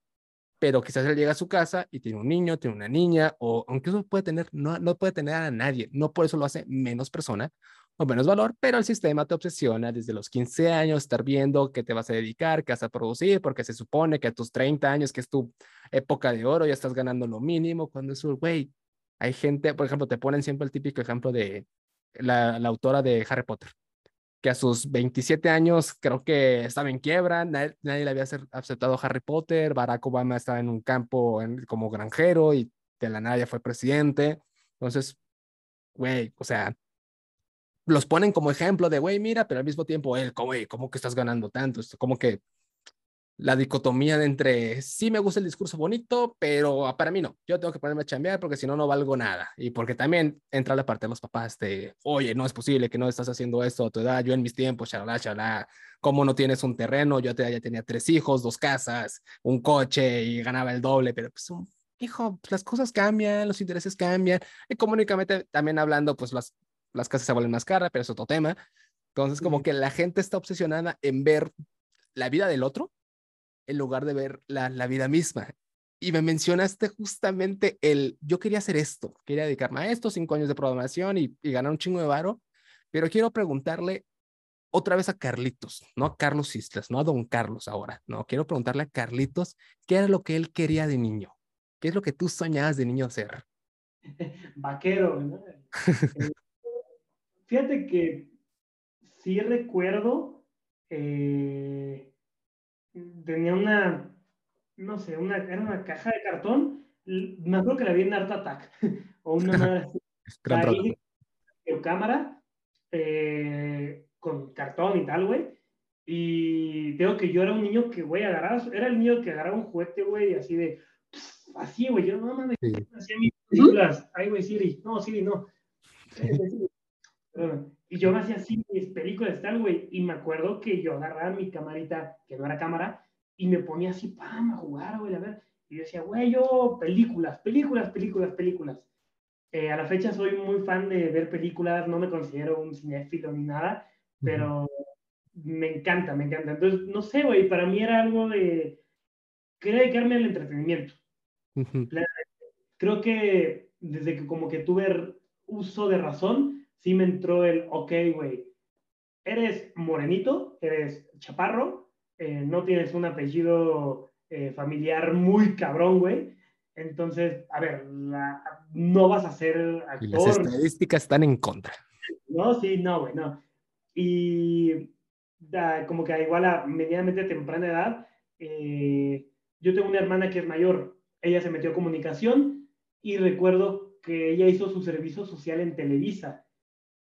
pero quizás él llega a su casa y tiene un niño, tiene una niña, o aunque eso puede tener, no, no puede tener a nadie, no por eso lo hace menos persona o menos valor, pero el sistema te obsesiona desde los 15 años, estar viendo qué te vas a dedicar, qué vas a producir, porque se supone que a tus 30 años, que es tu época de oro, ya estás ganando lo mínimo, cuando es, güey, hay gente, por ejemplo, te ponen siempre el típico ejemplo de la, la autora de Harry Potter, que a sus 27 años creo que estaba en quiebra, nadie, nadie le había aceptado Harry Potter, Barack Obama estaba en un campo como granjero y de la nada ya fue presidente. Entonces, güey, o sea, los ponen como ejemplo de, güey, mira, pero al mismo tiempo él, güey, ¿cómo que estás ganando tanto? Como que la dicotomía de entre sí me gusta el discurso bonito, pero para mí no. Yo tengo que ponerme a chambear porque si no, no valgo nada. Y porque también entra la parte de los papás de, oye, no es posible que no estás haciendo esto a tu edad. Yo en mis tiempos, chalala, chalala, ¿cómo no tienes un terreno? Yo ya tenía tres hijos, dos casas, un coche y ganaba el doble, pero pues hijo, pues, las cosas cambian, los intereses cambian, económicamente también hablando, pues las, las casas se vuelven más caras, pero es otro tema. Entonces, como que la gente está obsesionada en ver la vida del otro en lugar de ver la, la vida misma. Y me mencionaste justamente el, yo quería hacer esto, quería dedicarme a esto, cinco años de programación y, y ganar un chingo de varo, pero quiero preguntarle otra vez a Carlitos, no a Carlos Islas, no a don Carlos ahora, no, quiero preguntarle a Carlitos qué era lo que él quería de niño, qué es lo que tú soñabas de niño ser. Vaquero, ¿no? Eh, fíjate que sí recuerdo, eh, tenía una, no sé, una, era una caja de cartón, me acuerdo que la vi en Art Attack, o una cámara, eh, con cartón y tal, güey. Y tengo que yo era un niño que, güey, agarraba, era el niño que agarraba un juguete, güey, así de, así, güey, yo no mames, hacía mis películas, ay, güey, Siri, no, Siri, no. y yo me hacía así mis películas, tal, güey, y me acuerdo que yo agarraba mi camarita, que no era cámara, y me ponía así, pam, a jugar, güey, a ver. Y yo decía, güey, yo, películas, películas, películas, películas. Eh, a la fecha soy muy fan de ver películas, no me considero un cinéfilo ni nada, pero me encanta, me encanta. Entonces, no sé, güey, para mí era algo de... Quería dedicarme al entretenimiento. Creo que desde que como que tuve uso de razón, sí me entró el, ok, güey, eres morenito, eres chaparro, eh, no tienes un apellido eh, familiar muy cabrón, güey. Entonces, a ver, no vas a ser actor. las estadísticas están en contra. No, sí, no, güey, no. Y como que igual a medianamente temprana edad, eh, yo tengo una hermana que es mayor, ella se metió a comunicación y recuerdo que ella hizo su servicio social en Televisa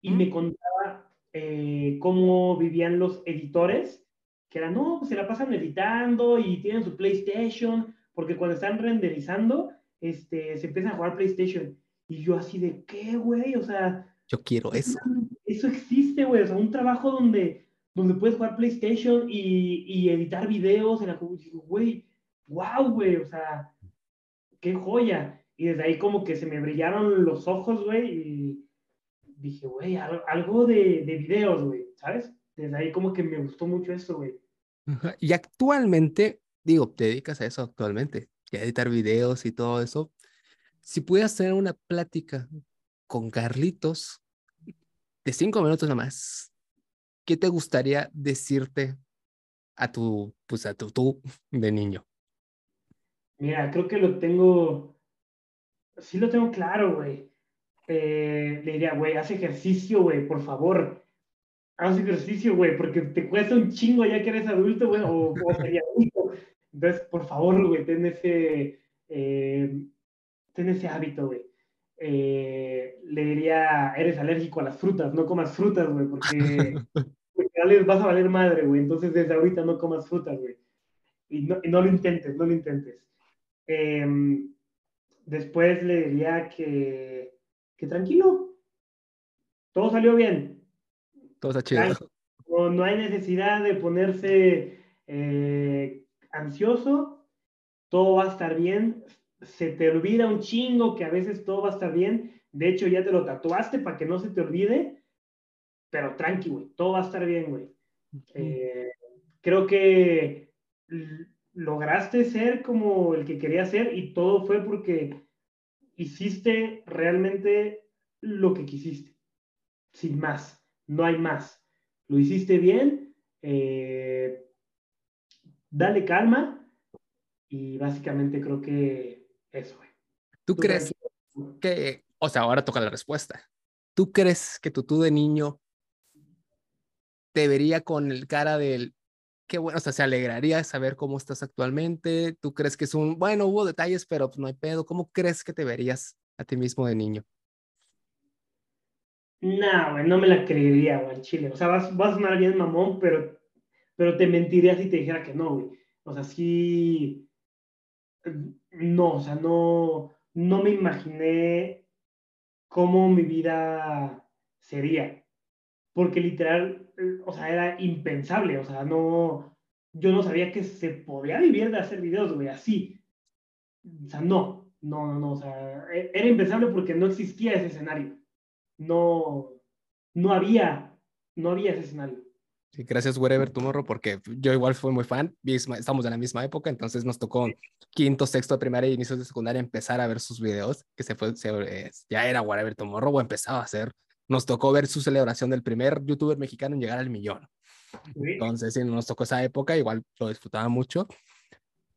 y me contaba eh, cómo vivían los editores, que eran, no, pues se la pasan editando y tienen su PlayStation, porque cuando están renderizando, este, se empiezan a jugar PlayStation. Y yo así de, ¿qué, güey? O sea... Yo quiero eso eso existe, güey. O sea, un trabajo donde, donde puedes jugar PlayStation y, y editar videos en la güey, wow, güey, o sea, qué joya. Y desde ahí como que se me brillaron los ojos, güey, y dije, güey, algo de, de videos, güey, ¿sabes? Desde ahí como que me gustó mucho eso, güey. Y actualmente, digo, te dedicas a eso actualmente, a editar videos y todo eso. Si pudieras tener una plática con Carlitos, de cinco minutos nomás, ¿qué te gustaría decirte a tu, pues a tu tú de niño? Mira, creo que lo tengo, sí lo tengo claro, güey. Eh, le diría, güey, haz ejercicio, güey, por favor. Haz ejercicio, güey, porque te cuesta un chingo ya que eres adulto, güey, o, o sería adulto. Entonces, por favor, güey, ten ese, eh, ten ese hábito, güey. Eh, le diría, eres alérgico a las frutas, no comas frutas, güey, porque, porque vas a valer madre, güey. Entonces desde ahorita no comas frutas, güey. Y no, no, lo intentes, no lo intentes. Em, después le diría que, que tranquilo, todo salió bien. Todo está chido. No, no hay necesidad de ponerse eh, ansioso, todo va a estar bien, se te olvida un chingo que a veces todo va a estar bien. De hecho, ya te lo tatuaste para que no se te olvide. Pero tranqui, güey. Todo va a estar bien, güey. Eh, creo que lograste ser como el que quería ser y todo fue porque hiciste realmente lo que quisiste. Sin más. No hay más. Lo hiciste bien. Eh, dale calma. Y básicamente creo que eso, güey. ¿Tú, crees que, o sea, ahora toca la respuesta. ¿Tú crees que tu tú de niño te vería con el cara del, qué bueno, o sea, se alegraría de saber cómo estás actualmente? ¿Tú crees que es un, bueno, hubo detalles, pero pues no hay pedo? ¿Cómo crees que te verías a ti mismo de niño? No, güey, no me la creería, güey, Chile. O sea, vas, vas a sonar bien mamón, pero, pero te mentiría si te dijera que no, güey. O sea, sí, no, o sea, no, no me imaginé cómo mi vida sería. Porque literal, o sea, era impensable, o sea, no, yo no sabía que se podía vivir de hacer videos, güey, así. O sea, no, no, no, no, o sea, e, era impensable porque no existía ese escenario. No, no había, no había ese escenario. Sí, gracias, Wherever Tomorrow, porque yo igual fui muy fan, estamos en la misma época, entonces nos tocó quinto, sexto de primaria y inicios de secundaria empezar a ver sus videos, que se fue, eh, ya era Wherever Tomorrow o empezaba a hacer. Nos tocó ver su celebración del primer youtuber mexicano en llegar al millón. Entonces, sí, nos tocó esa época, igual lo disfrutaba mucho.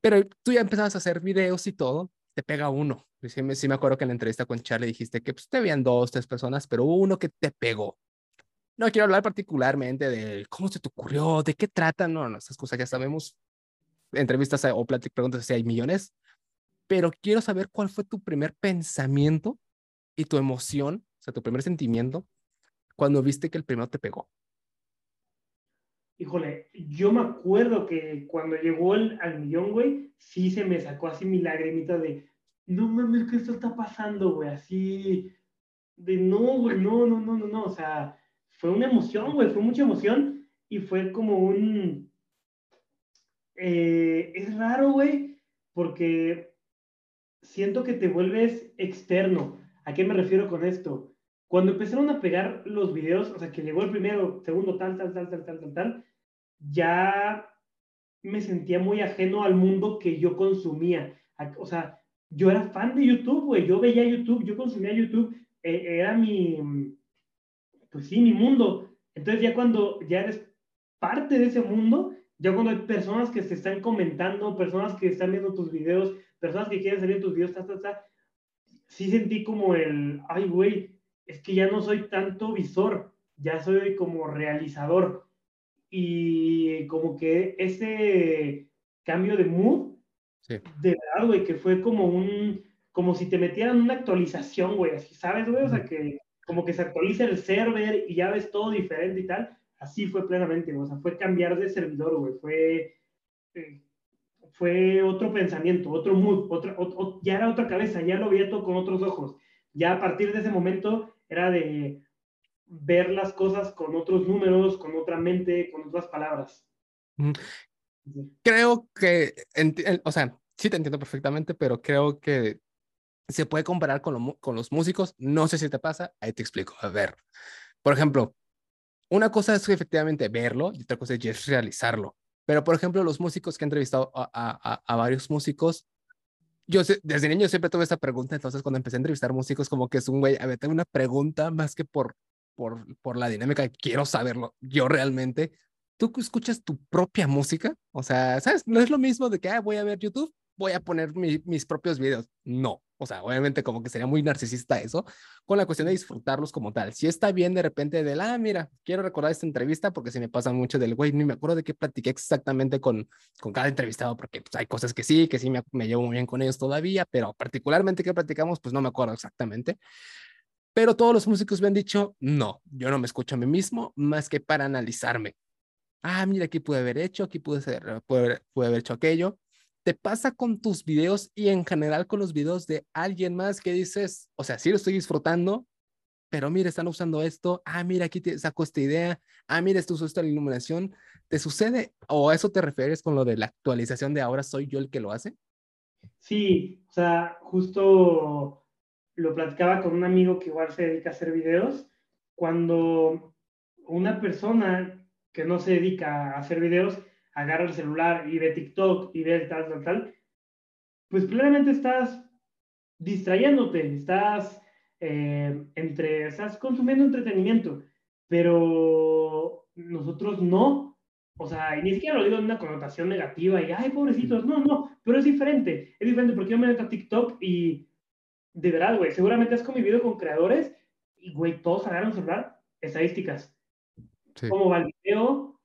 Pero tú ya empezabas a hacer videos y todo, te pega uno. Sí me, sí me acuerdo que en la entrevista con Charlie dijiste que pues, te veían dos, tres personas, pero hubo uno que te pegó. No quiero hablar particularmente de cómo se te ocurrió, de qué trata, no, no, esas cosas ya sabemos. Entrevistas o preguntas si hay millones, pero quiero saber cuál fue tu primer pensamiento y tu emoción, o sea, tu primer sentimiento cuando viste que el primero te pegó híjole, yo me acuerdo que cuando llegó el, al millón, güey, sí se me sacó así mi lagrimita de, no mames, ¿qué esto está pasando, güey? Así, de no, güey, no, no, no, no, no, o sea, fue una emoción, güey, fue mucha emoción y fue como un... Eh, es raro, güey, porque siento que te vuelves externo. ¿A qué me refiero con esto? Cuando empezaron a pegar los videos, o sea, que llegó el primero, segundo, tal, tal, tal, tal, tal, tal, tal, ya me sentía muy ajeno al mundo que yo consumía. O sea, yo era fan de YouTube, güey. Yo veía YouTube, yo consumía YouTube. Eh, era mi, pues sí, mi mundo. Entonces ya cuando ya eres parte de ese mundo, ya cuando hay personas que se están comentando, personas que están viendo tus videos, personas que quieren salir tus videos, ta, ta, ta, sí sentí como el, ay, güey, es que ya no soy tanto visor, ya soy como realizador y como que ese cambio de mood, de verdad, güey, que fue como un, como si te metieran una actualización, güey, así, ¿sabes, güey? O sea, que como que se actualiza el server y ya ves todo diferente y tal. Así fue plenamente, o sea, fue cambiar de servidor, güey, fue, eh, fue otro pensamiento, otro mood, otro, ya era otra cabeza, ya lo veía todo con otros ojos. Ya a partir de ese momento era de, ver las cosas con otros números, con otra mente, con otras palabras. Creo que, o sea, sí te entiendo perfectamente, pero creo que se puede comparar con, con los músicos. No sé si te pasa, ahí te explico. A ver, por ejemplo, una cosa es efectivamente verlo y otra cosa es realizarlo. Pero, por ejemplo, los músicos que he entrevistado a, a, varios músicos, yo desde niño siempre tuve esta pregunta, entonces cuando empecé a entrevistar músicos, como que es un güey, a ver, tengo una pregunta más que por por, por la dinámica, quiero saberlo yo realmente. ¿Tú escuchas tu propia música? O sea, ¿sabes? No es lo mismo de que ah, voy a ver YouTube, voy a poner mis propios videos. No, o sea, obviamente como que sería muy narcisista eso, con la cuestión de disfrutarlos como tal. Si está bien de repente de, ah, mira, quiero recordar esta entrevista porque se me pasa mucho del, güey, ni me acuerdo de qué platiqué exactamente con, con cada entrevistado, porque pues, hay cosas que sí, que sí me, me llevo muy bien con ellos todavía, pero particularmente qué platicamos, pues no me acuerdo exactamente. Pero todos los músicos me han dicho, no, yo no me escucho a mí mismo más que para analizarme. Ah, mira, aquí pude haber hecho, aquí pude, ser, pude, haber hecho aquello. ¿Te pasa con tus videos y en general con los videos de alguien más que dices, o sea, sí lo estoy disfrutando, pero mira, están usando esto, ah, mira, aquí te saco esta idea, ah, mira, esto usó esta iluminación, ¿te sucede o a eso te refieres con lo de la actualización de ahora soy yo el que lo hace? Sí, o sea, justo lo platicaba con un amigo que igual se dedica a hacer videos, cuando una persona que no se dedica a hacer videos agarra el celular y ve TikTok y ve tal, tal, tal, pues plenamente estás distrayéndote, estás eh, entre, estás consumiendo entretenimiento, pero nosotros no, o sea, y ni siquiera lo digo en una connotación negativa y, ay, pobrecitos, no, no, pero es diferente, es diferente porque yo me meto a TikTok y de verdad, güey, seguramente has convivido con creadores y, güey, todos agarran celular, estadísticas. ¿Cómo va el video?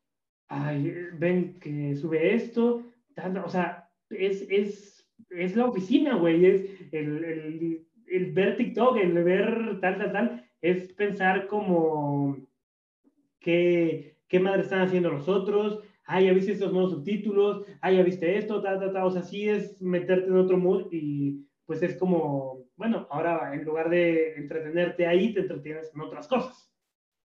Ay, ven que sube esto. o sea, es, es, es la oficina, güey, es el, el, el, ver TikTok, el ver tal, tal, tal, es pensar como qué, qué madre están haciendo los otros, ah, ya viste estos nuevos subtítulos, ah, ya viste esto, tal, tal, tal, o sea, sí es meterte en otro mood y pues es como bueno, ahora en lugar de entretenerte ahí, te entretienes en otras cosas.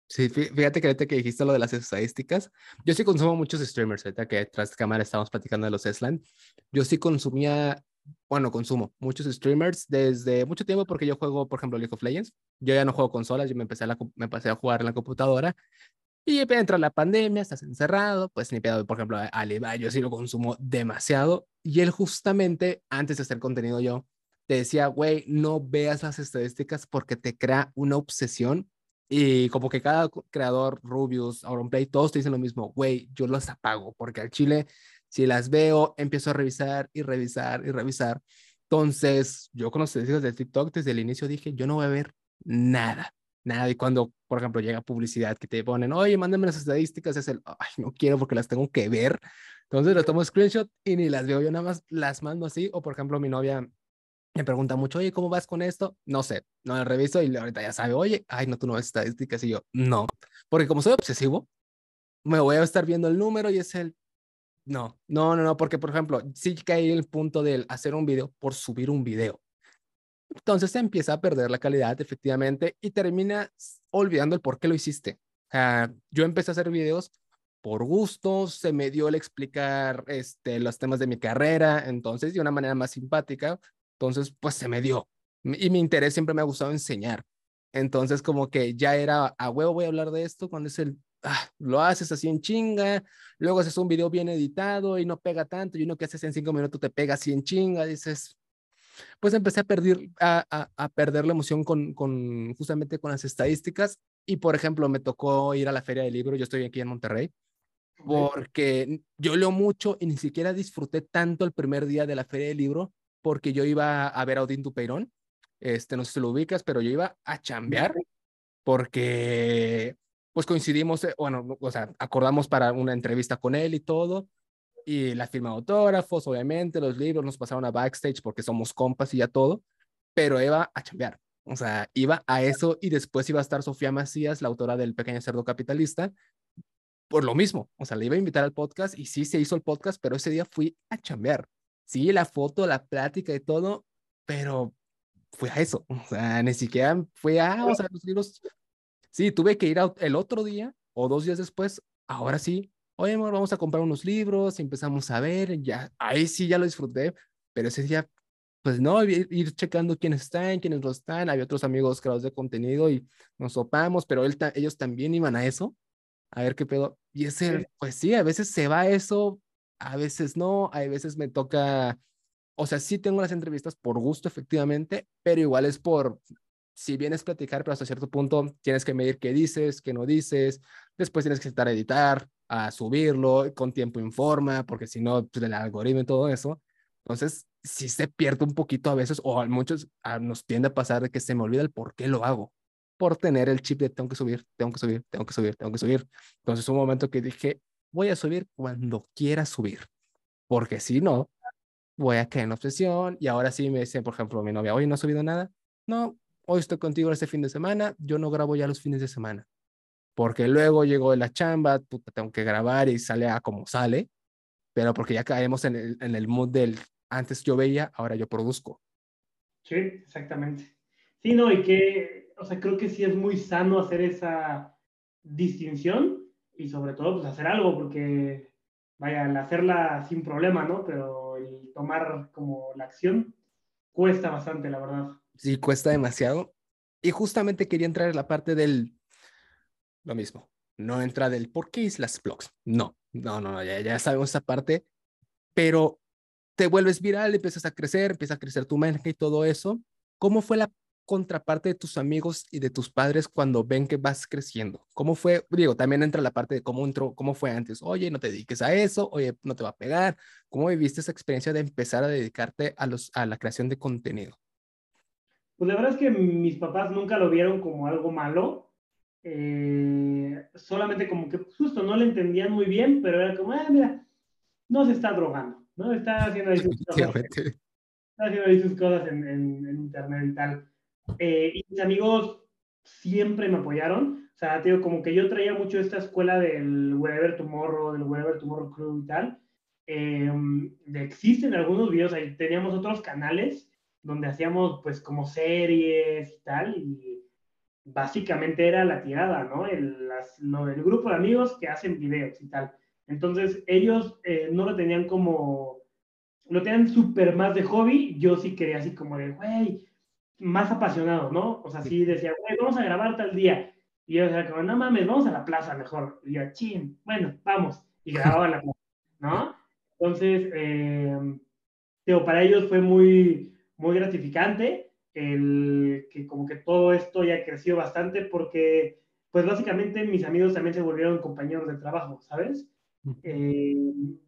Sí, fíjate que ahorita que dijiste lo de las estadísticas, yo sí consumo muchos streamers, ahorita que tras cámara estábamos platicando de los Eslan, yo sí consumía bueno, consumo muchos streamers desde mucho tiempo porque yo juego, por ejemplo, League of Legends. Yo ya no juego consolas, yo me empecé a, la, me empecé a jugar en la computadora. Y entra la pandemia, estás encerrado, pues ni pedo. Por ejemplo, Alibaba, yo sí lo consumo demasiado. Y él justamente, antes de hacer contenido yo, te decía, güey, no veas las estadísticas porque te crea una obsesión. Y como que cada creador, Rubius, Auronplay, todos te dicen lo mismo, güey, yo los apago porque al chile si las veo, empiezo a revisar y revisar y revisar. Entonces, yo con los estadísticas de TikTok desde el inicio dije, yo no voy a ver nada, nada. Y cuando, por ejemplo, llega publicidad que te ponen, oye, mándame las estadísticas, es el, ay, no quiero porque las tengo que ver. Entonces, le tomo screenshot y ni las veo, yo nada más las mando así. O, por ejemplo, mi novia me pregunta mucho, oye, ¿cómo vas con esto? No sé, no la reviso y ahorita ya sabe, oye, ay, no, tú no ves estadísticas. Y yo, no, porque como soy obsesivo, me voy a estar viendo el número y es el, no, no, no, no, porque por ejemplo, sí hay el punto del hacer un video por subir un video. Entonces se empieza a perder la calidad efectivamente y termina olvidando el por qué lo hiciste. yo empecé a hacer videos por gusto, se me dio el explicar este, los temas de mi carrera, entonces de una manera más simpática, entonces pues se me dio. Y mi interés siempre me ha gustado enseñar. Entonces como que ya era, a huevo voy a hablar de esto cuando es el Ah, lo haces así en chinga, luego haces un video bien editado y no pega tanto, y uno que haces en cinco minutos te pega así en chinga, dices, pues empecé a perder, a, a, perder la emoción con, con, justamente con las estadísticas, y por ejemplo, me tocó ir a la feria del libro, yo estoy aquí en Monterrey, porque yo leo mucho y ni siquiera disfruté tanto el primer día de la feria del libro, porque yo iba a ver a Odín Dupeirón, este, no sé si lo ubicas, pero yo iba a chambear, porque pues coincidimos, eh, bueno, o sea, acordamos para una entrevista con él y todo, y la firma de autógrafos, obviamente, los libros nos pasaron a backstage porque somos compas y ya todo, pero iba a chambear, o sea, iba a eso y después iba a estar Sofía Macías, la autora del Pequeño Cerdo Capitalista, por lo mismo, o sea, le iba a invitar al podcast y sí se hizo el podcast, pero ese día fui a chambear. Sí, la foto, la plática y todo, pero fue a eso, o sea, ni siquiera fue a, o sea, los libros. Sí, tuve que ir el otro día o dos días después, ahora sí, oye, amor, vamos a comprar unos libros, empezamos a ver, ya, ahí sí ya lo disfruté, pero ese día, pues no, ir, checando quiénes están, quiénes no están, había otros amigos creadores de contenido y nos topamos, pero él, ellos también iban a eso, a ver qué pedo, y ese, pues sí, a veces se va eso, a veces no, a veces me toca, o sea, sí tengo las entrevistas por gusto, efectivamente, pero igual es por si vienes a platicar, pero hasta cierto punto tienes que medir qué dices, qué no dices, después tienes que estar a editar, a subirlo, con tiempo informa, porque si no, pues, el algoritmo y todo eso. Entonces, si se pierde un poquito a veces, o a muchos nos tiende a pasar de que se me olvida el por qué lo hago, por tener el chip de tengo que subir, tengo que subir, tengo que subir, tengo que subir. Entonces, un momento que dije, voy a subir cuando quiera subir, porque si no, voy a caer en obsesión y ahora sí me dicen, por ejemplo, mi novia, hoy no ha subido nada. No, hoy estoy contigo este fin de semana, yo no grabo ya los fines de semana, porque luego llegó de la chamba, puta, tengo que grabar y sale a como sale, pero porque ya caemos en el, en el mood del antes yo veía, ahora yo produzco. Sí, exactamente. Sí, no, y que, o sea, creo que sí es muy sano hacer esa distinción y sobre todo, pues hacer algo, porque, vaya, el hacerla sin problema, ¿no? Pero el tomar como la acción cuesta bastante, la verdad sí cuesta demasiado. Y justamente quería entrar en la parte del, lo mismo, no entra del por qué Islas Vlogs. No, no, no, ya, ya sabemos esa parte, pero te vuelves viral, empiezas a crecer, empieza a crecer tu mente y todo eso. ¿Cómo fue la contraparte de tus amigos y de tus padres cuando ven que vas creciendo? ¿Cómo fue? Digo, también entra la parte de cómo entró, cómo fue antes. Oye, no te dediques a eso, oye, no te va a pegar. ¿Cómo viviste esa experiencia de empezar a dedicarte a, los, a la creación de contenido? Pues la verdad es que mis papás nunca lo vieron como algo malo. Eh, solamente como que justo no lo entendían muy bien, pero era como, ah, mira, no se está drogando, ¿no? Está haciendo ahí sus cosas, está haciendo ahí sus cosas en, en, internet y tal. Eh, y mis amigos siempre me apoyaron. O sea, digo, como que yo traía mucho esta escuela del Wherever Tomorrow, del Wherever Tomorrow Crew y tal. Eh, existen algunos videos, ahí teníamos otros canales donde hacíamos pues como series y tal, y básicamente era la tirada, ¿no? El, el grupo de amigos que hacen videos y tal. Entonces ellos eh, no lo tenían como lo tenían súper más de hobby, yo sí quería así como de, güey, más apasionado, ¿no? O sea, sí decía, güey, vamos a grabar tal día. Y yo decía, como, no mames, vamos a la plaza mejor. Y yo, chin, bueno, vamos. Y grababa la plaza, ¿no? Entonces, eh, digo, para ellos fue muy, muy gratificante el que como que todo esto ya creció bastante porque, pues básicamente mis amigos también se volvieron compañeros de trabajo, ¿sabes? Eh,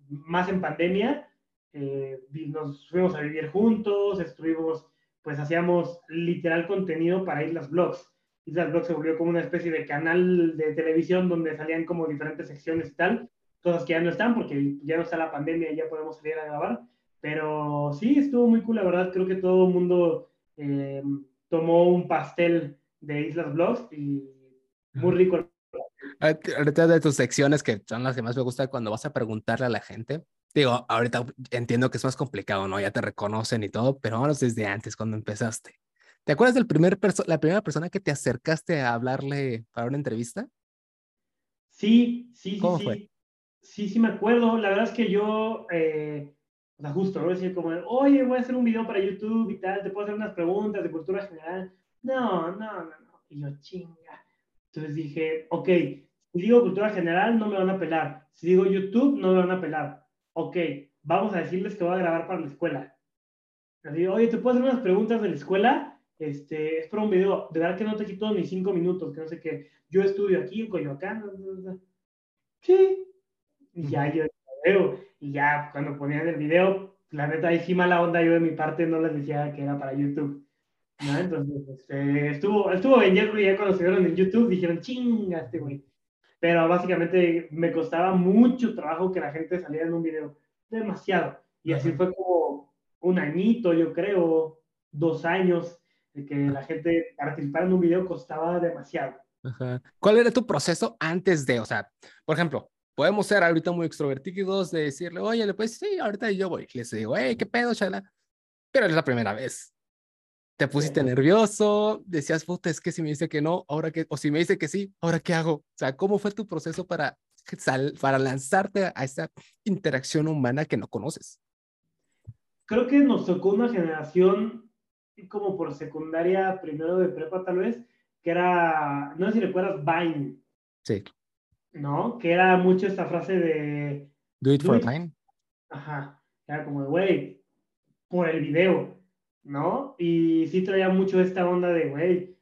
más en pandemia, eh, nos fuimos a vivir juntos, estuvimos, pues hacíamos literal contenido para Islas Blogs. Islas Blogs se volvió como una especie de canal de televisión donde salían como diferentes secciones y tal, cosas que ya no están porque ya no está la pandemia y ya podemos salir a grabar. Pero sí, estuvo muy cool, la verdad. Creo que todo el mundo eh, tomó un pastel de Islas Blogs y muy rico. Ahorita de tus secciones, que son las que más me gustan cuando vas a preguntarle a la gente. Digo, ahorita entiendo que es más complicado, ¿no? Ya te reconocen y todo, pero vamos desde antes, cuando empezaste. ¿Te acuerdas del primer la primera persona que te acercaste a hablarle para una entrevista? Sí, sí, sí, sí. Sí, sí me acuerdo. La verdad es que yo, eh, o sea, justo, ¿no? Decir como, oye, voy a hacer un video para YouTube y tal, te puedo hacer unas preguntas de cultura general. No, no, no, no. Y yo, chinga. Entonces dije, ok, si digo cultura general, no me van a pelar. Si digo YouTube, no me van a pelar. Ok, vamos a decirles que voy a grabar para la escuela. Así, oye, ¿te puedo hacer unas preguntas de la escuela? Este, es para un video. De verdad que no te quito ni cinco minutos, que no sé qué. Yo estudio aquí en Coyoacán. Sí, y ya yo veo, y ya cuando ponían el video, la neta, ahí sí mala onda, yo de mi parte no les decía que era para YouTube. ¿no? Entonces, este, estuvo, estuvo bien, ya, ya cuando se vieron en YouTube dijeron, chinga este güey. Pero básicamente me costaba mucho trabajo que la gente saliera en un video, demasiado. Y así fue como un añito, yo creo, dos años, de que la gente participar en un video costaba demasiado. ¿Cuál era tu proceso antes de, o sea, por ejemplo, podemos ser ahorita muy extrovertidos de decirle, oye, pues sí, ahorita yo voy. Les digo, hey, ¿qué pedo, chala? Pero es la primera vez. Te pusiste nervioso, decías, puta, es que si me dice que no, ahora que, o si me dice que sí, ahora qué hago. O sea, ¿cómo fue tu proceso para, para lanzarte a esa interacción humana que no conoces? Creo que nos tocó una generación como por secundaria, primero de prepa tal vez, que era, no sé si recuerdas, Vine. Sí. ¿no? Que era mucho esta frase de... Do it for time. Ajá, era como, güey, por el video, ¿no? Y sí traía mucho esta onda de, güey,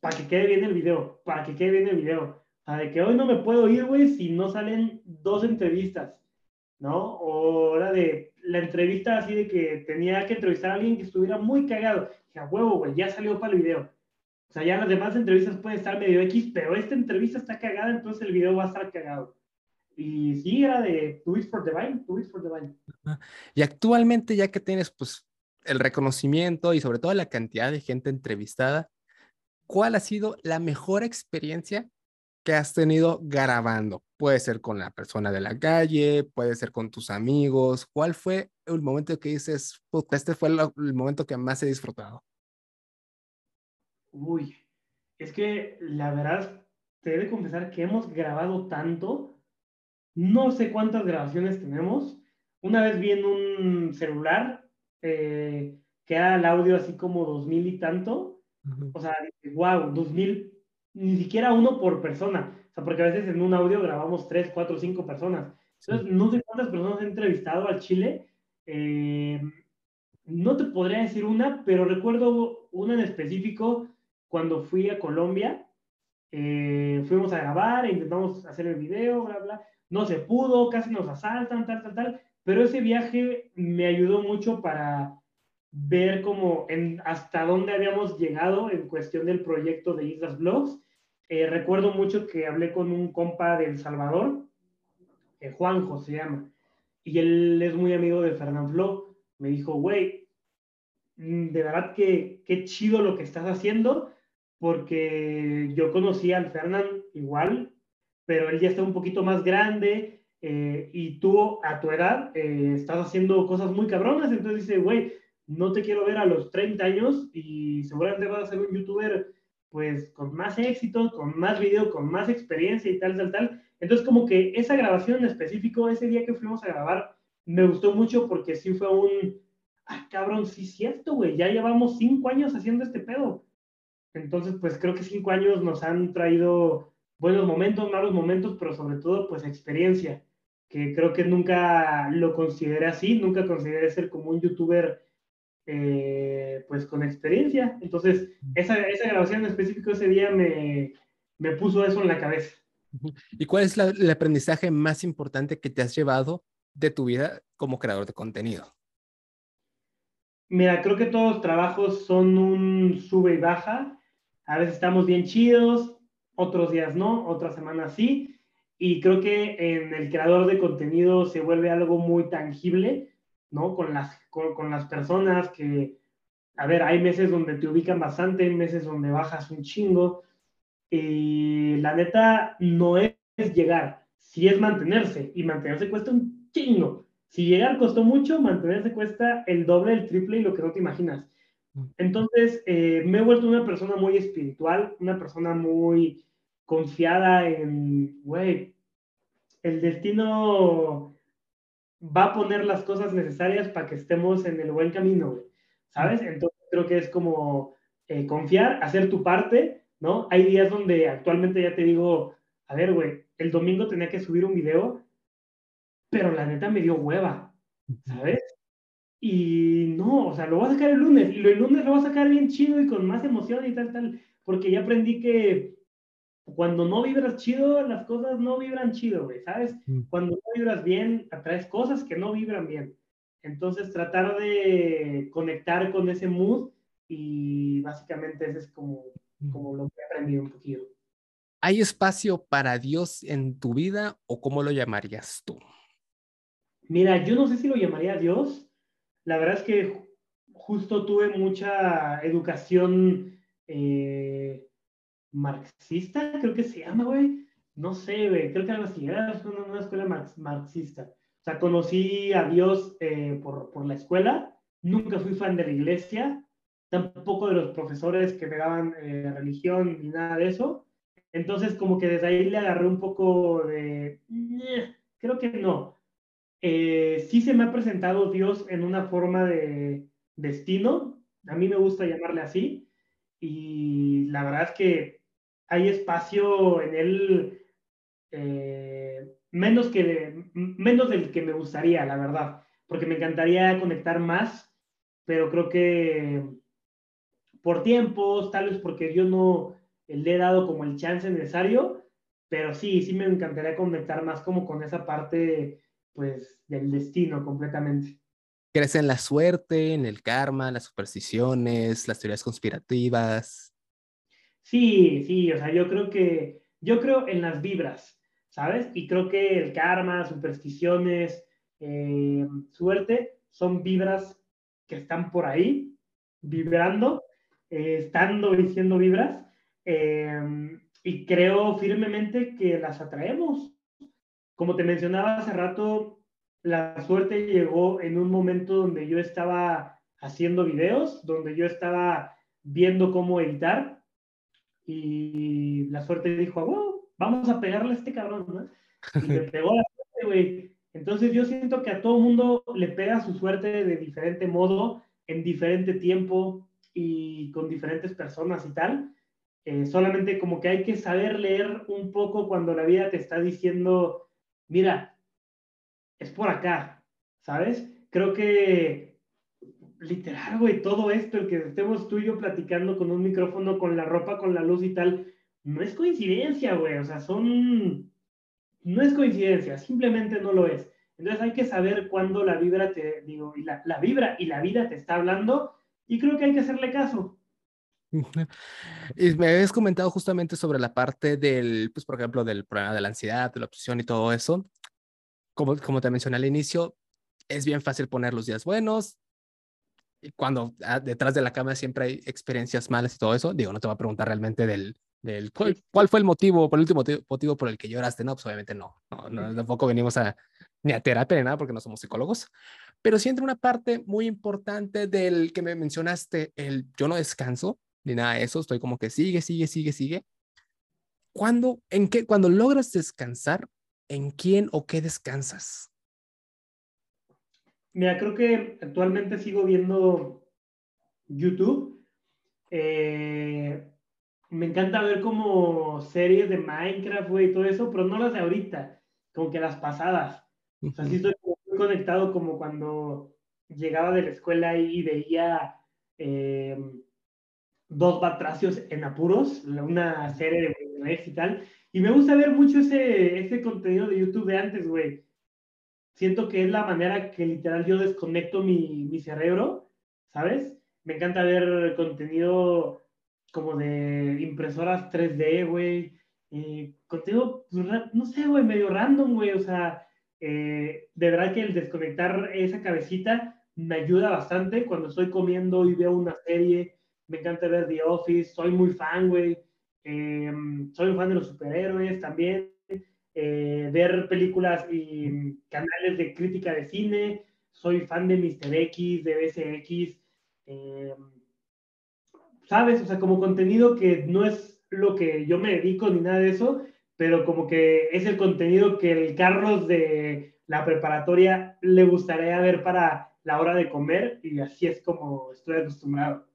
para que quede bien el video, para que quede bien el video. O sea, de que hoy no me puedo ir, güey, si no salen dos entrevistas, ¿no? O era de la entrevista así de que tenía que entrevistar a alguien que estuviera muy cagado. Dije, a huevo, güey, ya salió para el video. O sea, ya las demás entrevistas pueden estar medio X, pero esta entrevista está cagada, entonces el video va a estar cagado. Y sí, era de Do It for the Vine, Do It for the Vine. Y actualmente, ya que tienes pues el reconocimiento y sobre todo la cantidad de gente entrevistada, ¿cuál ha sido la mejor experiencia que has tenido grabando? Puede ser con la persona de la calle, puede ser con tus amigos. ¿Cuál fue el momento que dices, este fue el momento que más he disfrutado? Uy, es que la verdad, te he de confesar que hemos grabado tanto, no sé cuántas grabaciones tenemos. Una vez vi en un celular eh, que era el audio así como dos mil y tanto. O sea, wow, dos mil, ni siquiera uno por persona. O sea, porque a veces en un audio grabamos tres, cuatro, cinco personas. Entonces, no sé cuántas personas he entrevistado al Chile. Eh, no te podría decir una, pero recuerdo una en específico cuando fui a Colombia, eh, fuimos a grabar, e intentamos hacer el video, bla, bla. No se pudo, casi nos asaltan, tal, tal, tal. Pero ese viaje me ayudó mucho para ver cómo hasta dónde habíamos llegado en cuestión del proyecto de Islas Blogs. Eh, recuerdo mucho que hablé con un compa de El Salvador, eh, Juanjo se llama, y él es muy amigo de Fernán Flo. Me dijo, güey, mm, de verdad que qué chido lo que estás haciendo porque yo conocí al Fernán igual, pero él ya está un poquito más grande eh, y tú a tu edad eh, estás haciendo cosas muy cabronas, entonces dice, güey, no te quiero ver a los 30 años y seguramente vas a ser un youtuber pues con más éxito, con más video, con más experiencia y tal, tal, tal. Entonces como que esa grabación en específico, ese día que fuimos a grabar, me gustó mucho porque sí fue un, ah, cabrón, sí cierto, güey, ya llevamos cinco años haciendo este pedo. Entonces, pues creo que cinco años nos han traído buenos momentos, malos momentos, pero sobre todo, pues experiencia, que creo que nunca lo consideré así, nunca consideré ser como un youtuber, eh, pues con experiencia. Entonces, esa, esa grabación en específico ese día me, me puso eso en la cabeza. ¿Y cuál es el aprendizaje más importante que te has llevado de tu vida como creador de contenido? Mira, creo que todos los trabajos son un sube y baja. A veces estamos bien chidos, otros días no, otras semanas sí. Y creo que en el creador de contenido se vuelve algo muy tangible, ¿no? Con las, con, las personas que, a ver, hay meses donde te ubican bastante, hay meses donde bajas un chingo. Y la neta no es llegar, si es mantenerse. Y mantenerse cuesta un chingo. Si llegar costó mucho, mantenerse cuesta el doble, el triple y lo que no te imaginas. Mm. Entonces, eh, me he vuelto una persona muy espiritual, una persona muy confiada en, güey, el destino va a poner las cosas necesarias para que estemos en el buen camino, güey. ¿Sabes? Entonces, creo que es como eh, confiar, hacer tu parte, ¿no? Hay días donde actualmente ya te digo, a ver, güey, el domingo tenía que subir un video pero la neta me dio hueva, ¿sabes? Y no, o sea, lo voy a sacar el lunes, y el lunes lo voy a sacar bien chido y con más emoción y tal, tal, porque ya aprendí que cuando no vibras chido, las cosas no vibran chido, güey, ¿sabes? Mm. Cuando no vibras bien, atraes cosas que no vibran bien. Entonces, tratar de conectar con ese mood y básicamente ese es como, mm. como lo que he aprendido un poquito. ¿Hay espacio para Dios en tu vida o cómo lo llamarías tú? Mira, yo no sé si lo llamaría Dios. La verdad es que justo tuve mucha educación eh, marxista, creo que se llama, güey. No sé, güey, creo que algo así, era una, escuela marxista. O sea, conocí a Dios eh, por, por, la escuela, nunca fui fan de la iglesia, tampoco de los profesores que me daban eh, religión ni nada de eso. Entonces, como que desde ahí le agarré un poco de, creo que no. Eh, sí se me ha presentado Dios en una forma de destino, a mí me gusta llamarle así, y la verdad es que hay espacio en él eh, menos, que menos del que me gustaría, la verdad, porque me encantaría conectar más, pero creo que por tiempos, tal vez porque yo no le he dado como el chance necesario, pero sí, sí me encantaría conectar más como con esa parte pues, del destino completamente. ¿Crees en la suerte, en el karma, las supersticiones, las teorías conspirativas? Sí, sí, o sea, yo creo que, yo creo en las vibras, ¿sabes? Y creo que el karma, supersticiones, eh, suerte, son vibras que están por ahí, vibrando, eh, estando diciendo vibras, eh, y creo firmemente que las atraemos, como te mencionaba hace rato, la suerte llegó en un momento donde yo estaba haciendo videos, donde yo estaba viendo cómo editar y la suerte dijo, wow, vamos a pegarle a este cabrón, ¿no? Y le pegó la suerte, güey. Entonces yo siento que a todo mundo le pega su suerte de diferente modo, en diferente tiempo y con diferentes personas y tal. Eh, solamente como que hay que saber leer un poco cuando la vida te está diciendo mira, es por acá, ¿sabes? Creo que literal, güey, todo esto, el que estemos tú y yo platicando con un micrófono, con la ropa, con la luz y tal, no es coincidencia, güey, o sea, son, no es coincidencia, simplemente no lo es. Entonces hay que saber cuándo la vibra te, digo, y la, la vibra y la vida te está hablando, y creo que hay que hacerle caso. Y me habías comentado justamente sobre la parte del, pues, por ejemplo, del problema de la ansiedad, de la obsesión y todo eso. Como, como te mencioné al inicio, es bien fácil poner los días buenos. Cuando ah, detrás de la cámara siempre hay experiencias malas y todo eso, digo, no te voy a preguntar realmente del, del cuál, fue el motivo, por el último motivo, por el que lloraste, no, pues obviamente no, no, tampoco venimos a ni a terapia ni nada porque no somos psicólogos, pero sí entra una parte muy importante del que me mencionaste, el yo no descanso, ni nada de eso, estoy como que sigue, sigue, sigue, sigue. ¿Cuándo, en qué, cuando logras descansar, en quién o qué descansas? Mira, creo que actualmente sigo viendo YouTube. Eh, me encanta ver como series de Minecraft, güey, y todo eso, pero no las de ahorita, como que las pasadas. O sea, sí estoy muy conectado como cuando llegaba de la escuela y veía eh, Dos Batracios en Apuros, una serie de y tal. Y me gusta ver mucho ese, ese contenido de YouTube de antes, güey. Siento que es la manera que literal yo desconecto mi, cerebro, ¿sabes? Me encanta ver contenido como de impresoras 3D, güey. Eh, contenido, pues, no sé, güey, medio random, güey. O sea, eh, de verdad que el desconectar esa cabecita me ayuda bastante cuando estoy comiendo y veo una serie. Me encanta ver The Office, soy muy fan, güey. Em, soy un fan de los superhéroes también. Eh, ver películas y canales de crítica de cine. Soy fan de Mr. X, de BCX. Em, ¿Sabes? O sea, como contenido que no es lo que yo me dedico ni nada de eso, pero como que es el contenido que el Carlos de la preparatoria le gustaría ver para la hora de comer y así es como estoy acostumbrado.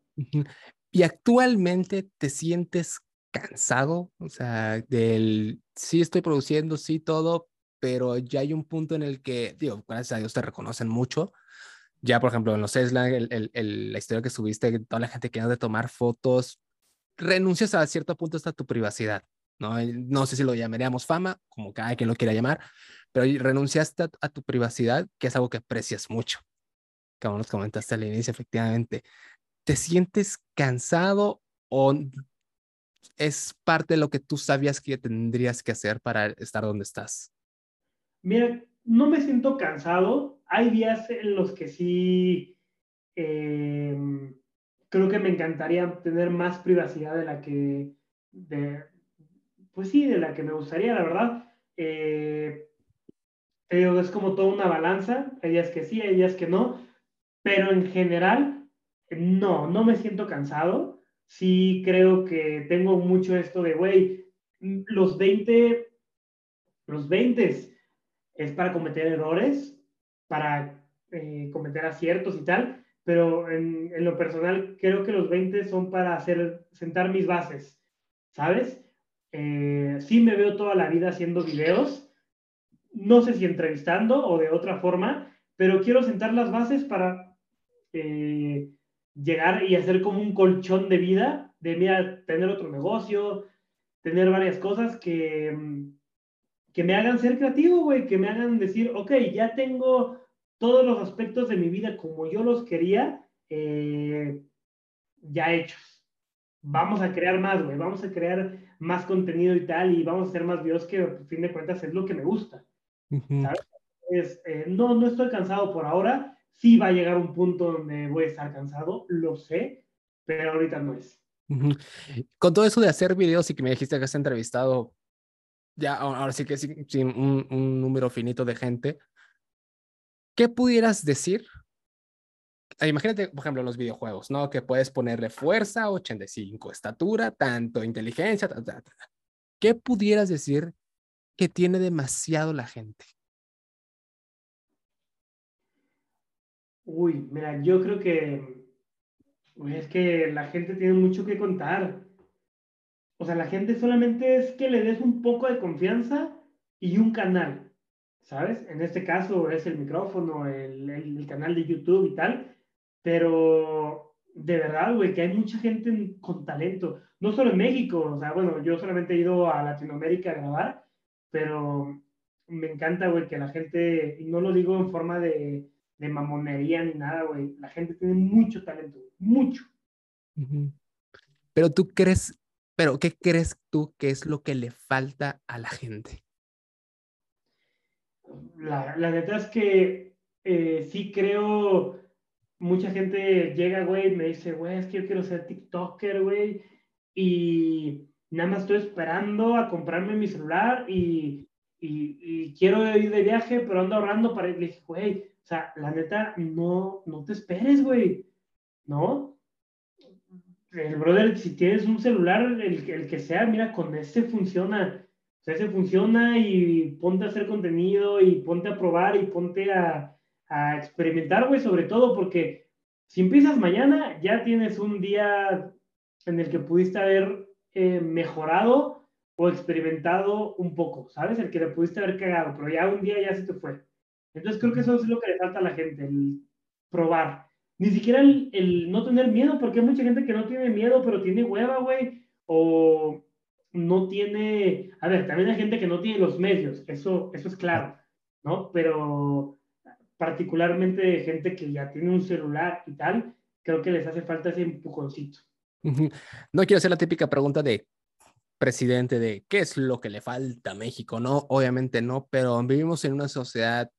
¿Y actualmente te sientes cansado? O sea, del sí estoy produciendo, sí todo, pero ya hay un punto en el que, digo, gracias a Dios te reconocen mucho. Ya, por ejemplo, en los Esla, el, el, la historia que subiste, toda la gente que de tomar fotos, renuncias a cierto punto hasta tu privacidad. ¿no? no sé si lo llamaríamos fama, como cada quien lo quiera llamar, pero renunciaste a, a tu privacidad, que es algo que aprecias mucho como nos comentaste al inicio, efectivamente, ¿te sientes cansado o es parte de lo que tú sabías que tendrías que hacer para estar donde estás? Mira, no me siento cansado. Hay días en los que sí em, creo que me encantaría tener más privacidad de la que, pues sí, de la que me gustaría, la verdad. Eh, es como toda una balanza. Hay días que sí, hay días que no pero en general, no, no me siento cansado. Sí creo que tengo mucho esto de, güey, los 20, los 20 es para cometer errores, para eh, cometer aciertos y tal, pero en, en, lo personal creo que los 20 son para hacer, sentar mis bases, ¿sabes? Eh, sí me veo toda la vida haciendo videos, no sé si entrevistando o de otra forma, pero quiero sentar las bases para eh, llegar y hacer como un colchón de vida, de mira, tener otro negocio, tener varias cosas que, mm, que me hagan ser creativo, güey, que me hagan decir, ok, ya tengo todos los aspectos de mi vida como yo los quería, eh, ya hechos. Vamos a crear más, güey, vamos a crear más contenido y tal, y vamos a hacer más videos que, a fin de cuentas, es lo que me gusta. Eh, no, no estoy cansado por ahora, sí va a llegar un punto donde voy a estar cansado, lo sé, pero ahorita no es. Con todo eso de hacer videos y que me dijiste que has entrevistado, ya ahora sí que sin, un, número finito de gente, ¿qué pudieras decir? Ah, imagínate, por ejemplo, los videojuegos, ¿no? Que puedes ponerle fuerza 85, estatura, tanto, inteligencia, ¿qué pudieras decir que tiene demasiado la gente? Uy, mira, yo creo que es que la gente tiene mucho que contar. O sea, la gente solamente es que le des un poco de confianza y un canal, ¿sabes? En este caso es el micrófono, el, el, canal de YouTube y tal, pero de verdad, güey, que hay mucha gente con talento, no solo en México, o sea, bueno, yo solamente he ido a Latinoamérica a grabar, pero me encanta, güey, que la gente, y no lo digo en forma de, de mamonería ni nada, güey. La gente tiene mucho talento, mucho. Pero tú crees, pero ¿qué crees tú que es lo que le falta a la gente? La, la neta es que eh, sí creo, mucha gente llega, güey, y me dice, güey, es que yo quiero ser TikToker, güey, y nada más estoy esperando a comprarme mi celular y, y, quiero ir de viaje, pero ando ahorrando para ir. Le dije, güey, o sea, la neta, no, no te esperes, güey, ¿no? El brother, si tienes un celular, el, el que sea, mira, con ese funciona. O sea, ese funciona y ponte a hacer contenido y ponte a probar y ponte a, a experimentar, güey, sobre todo porque si empiezas mañana, ya tienes un día en el que pudiste haber eh, mejorado o experimentado un poco, ¿sabes? El que le pudiste haber cagado, pero ya un día ya se te fue. Entonces creo que eso es lo que le falta a la gente, el probar. Ni siquiera el, no tener miedo, porque hay mucha gente que no tiene miedo, pero tiene hueva, güey, o no tiene, a ver, también hay gente que no tiene los medios, eso, eso es claro, ¿no? Pero particularmente gente que ya tiene un celular y tal, creo que les hace falta ese empujoncito. No quiero hacer la típica pregunta de presidente de qué es lo que le falta a México, ¿no? Obviamente no, pero vivimos en una sociedad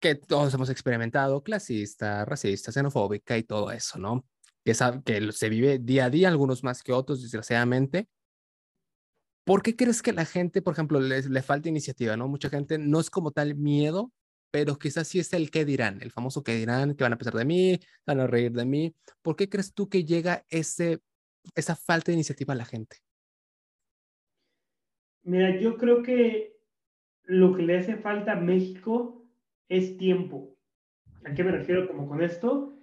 que todos hemos experimentado, clasista, racista, xenofóbica y todo eso, ¿no? Que, que se vive día a día, algunos más que otros, desgraciadamente. ¿Por qué crees que la gente, por ejemplo, le, le falta iniciativa, ¿no? Mucha gente no es como tal miedo, pero quizás sí es el qué dirán, el famoso qué dirán, que van a pensar de mí, van a reír de mí. ¿Por qué crees tú que llega ese, esa falta de iniciativa a la gente? Mira, yo creo que lo que le hace falta a México es tiempo. ¿A qué me refiero como con esto?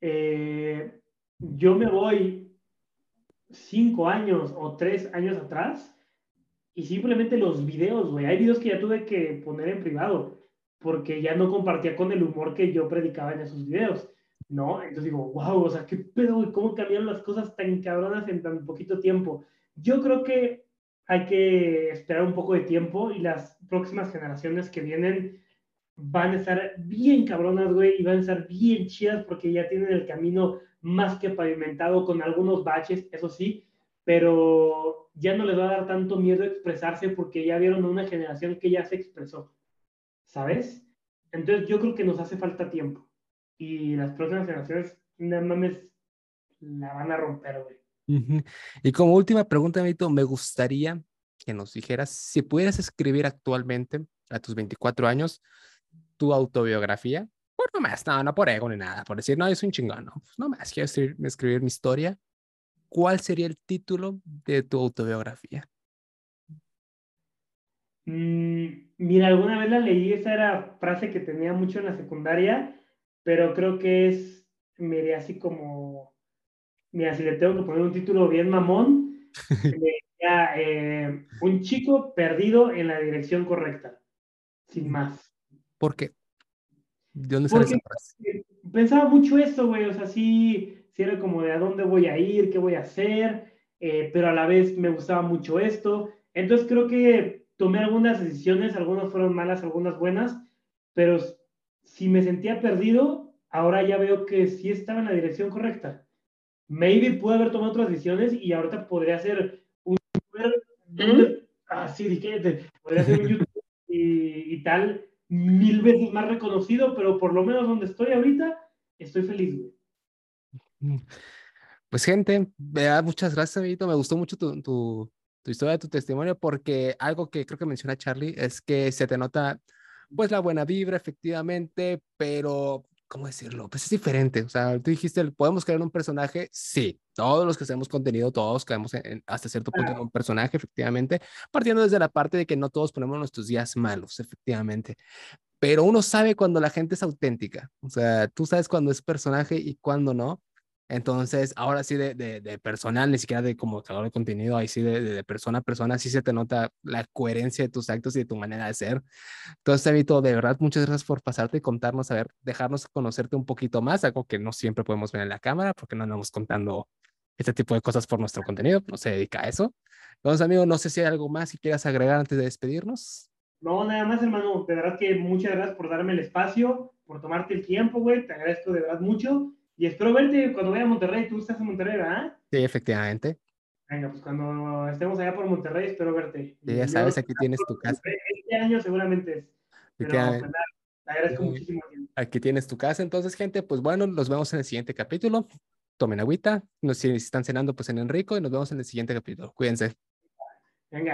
Eh, yo me voy cinco años o tres años atrás y simplemente los videos, güey. Hay videos que ya tuve que poner en privado porque ya no compartía con el humor que yo predicaba en esos videos, ¿no? Entonces digo, wow, o sea, qué pedo, cómo cambiaron las cosas tan cabronas en tan poquito tiempo. Yo creo que hay que esperar un poco de tiempo y las próximas generaciones que vienen van a estar bien cabronas, güey, y van a estar bien chidas porque ya tienen el camino más que pavimentado con algunos baches, eso sí, pero ya no les va a dar tanto miedo expresarse porque ya vieron una generación que ya se expresó. ¿sabes? Entonces yo creo que nos hace falta tiempo. Y las próximas generaciones, no mames, la van a romper, güey. Y como última pregunta, Mito, me gustaría que nos dijeras si pudieras escribir actualmente, a tus 24 años, tu autobiografía. Por no más, no, no por ego ni nada, por decir, no, es un chingón, no, pues no más, quiero escribir, escribir mi historia. ¿Cuál sería el título de tu autobiografía? Mm, mira, alguna vez la leí, esa era frase que tenía mucho en la secundaria, pero creo que es, mire, así como, mira, si le tengo que poner un título bien mamón, eh, un chico perdido en la dirección correcta, sin más. ¿Por qué? ¿De dónde sale esa frase? Pensaba mucho eso, güey, o sea, sí, sí era como de a dónde voy a ir, qué voy a hacer, eh, pero a la vez me gustaba mucho esto. Entonces creo que tomé algunas decisiones, algunas fueron malas, algunas buenas, pero si me sentía perdido, ahora ya veo que sí estaba en la dirección correcta. Maybe pude haber tomado otras decisiones y ahorita podría ser un youtuber, así dije, podría ser un youtuber y, tal, mil veces más reconocido, pero por lo menos donde estoy ahorita, estoy feliz, güey. Pues gente, muchas gracias, Vito. Me gustó mucho tu, tu historia, tu testimonio, porque algo que creo que menciona Charlie es que se te nota, pues, la buena vibra, efectivamente, pero, ¿cómo decirlo? Pues es diferente. O sea, tú dijiste, ¿podemos crear un personaje? Sí, todos los que hacemos contenido, todos caemos en, hasta cierto punto en un personaje, efectivamente, partiendo desde la parte de que no todos ponemos nuestros días malos, efectivamente. Pero uno sabe cuando la gente es auténtica. O sea, tú sabes cuando es personaje y cuando no. Entonces, ahora sí de, de, personal, ni siquiera de como creador de contenido, ahí sí de, de, persona a persona, sí se te nota la coherencia de tus actos y de tu manera de ser. Entonces, Evito, de verdad, muchas gracias por pasarte y contarnos, a ver, dejarnos conocerte un poquito más, algo que no siempre podemos ver en la cámara, porque no andamos contando este tipo de cosas por nuestro contenido, no se dedica a eso. Entonces, amigo, no sé si hay algo más que quieras agregar antes de despedirnos. No, nada más, hermano. De verdad que muchas gracias por darme el espacio, por tomarte el tiempo, güey. Te agradezco de verdad mucho. Y espero verte cuando vaya a Monterrey. Tú estás en Monterrey, ¿verdad? Sí, efectivamente. Venga, pues cuando estemos allá por Monterrey, espero verte. Sí, ya sabes, aquí tienes tu casa. Este año seguramente es. Pero, pues, te agradezco muchísimo. Aquí tienes tu casa. Entonces, gente, pues bueno, nos vemos en el siguiente capítulo. Tomen agüita. Si están cenando, pues en Enrico. Y nos vemos en el siguiente capítulo. Cuídense.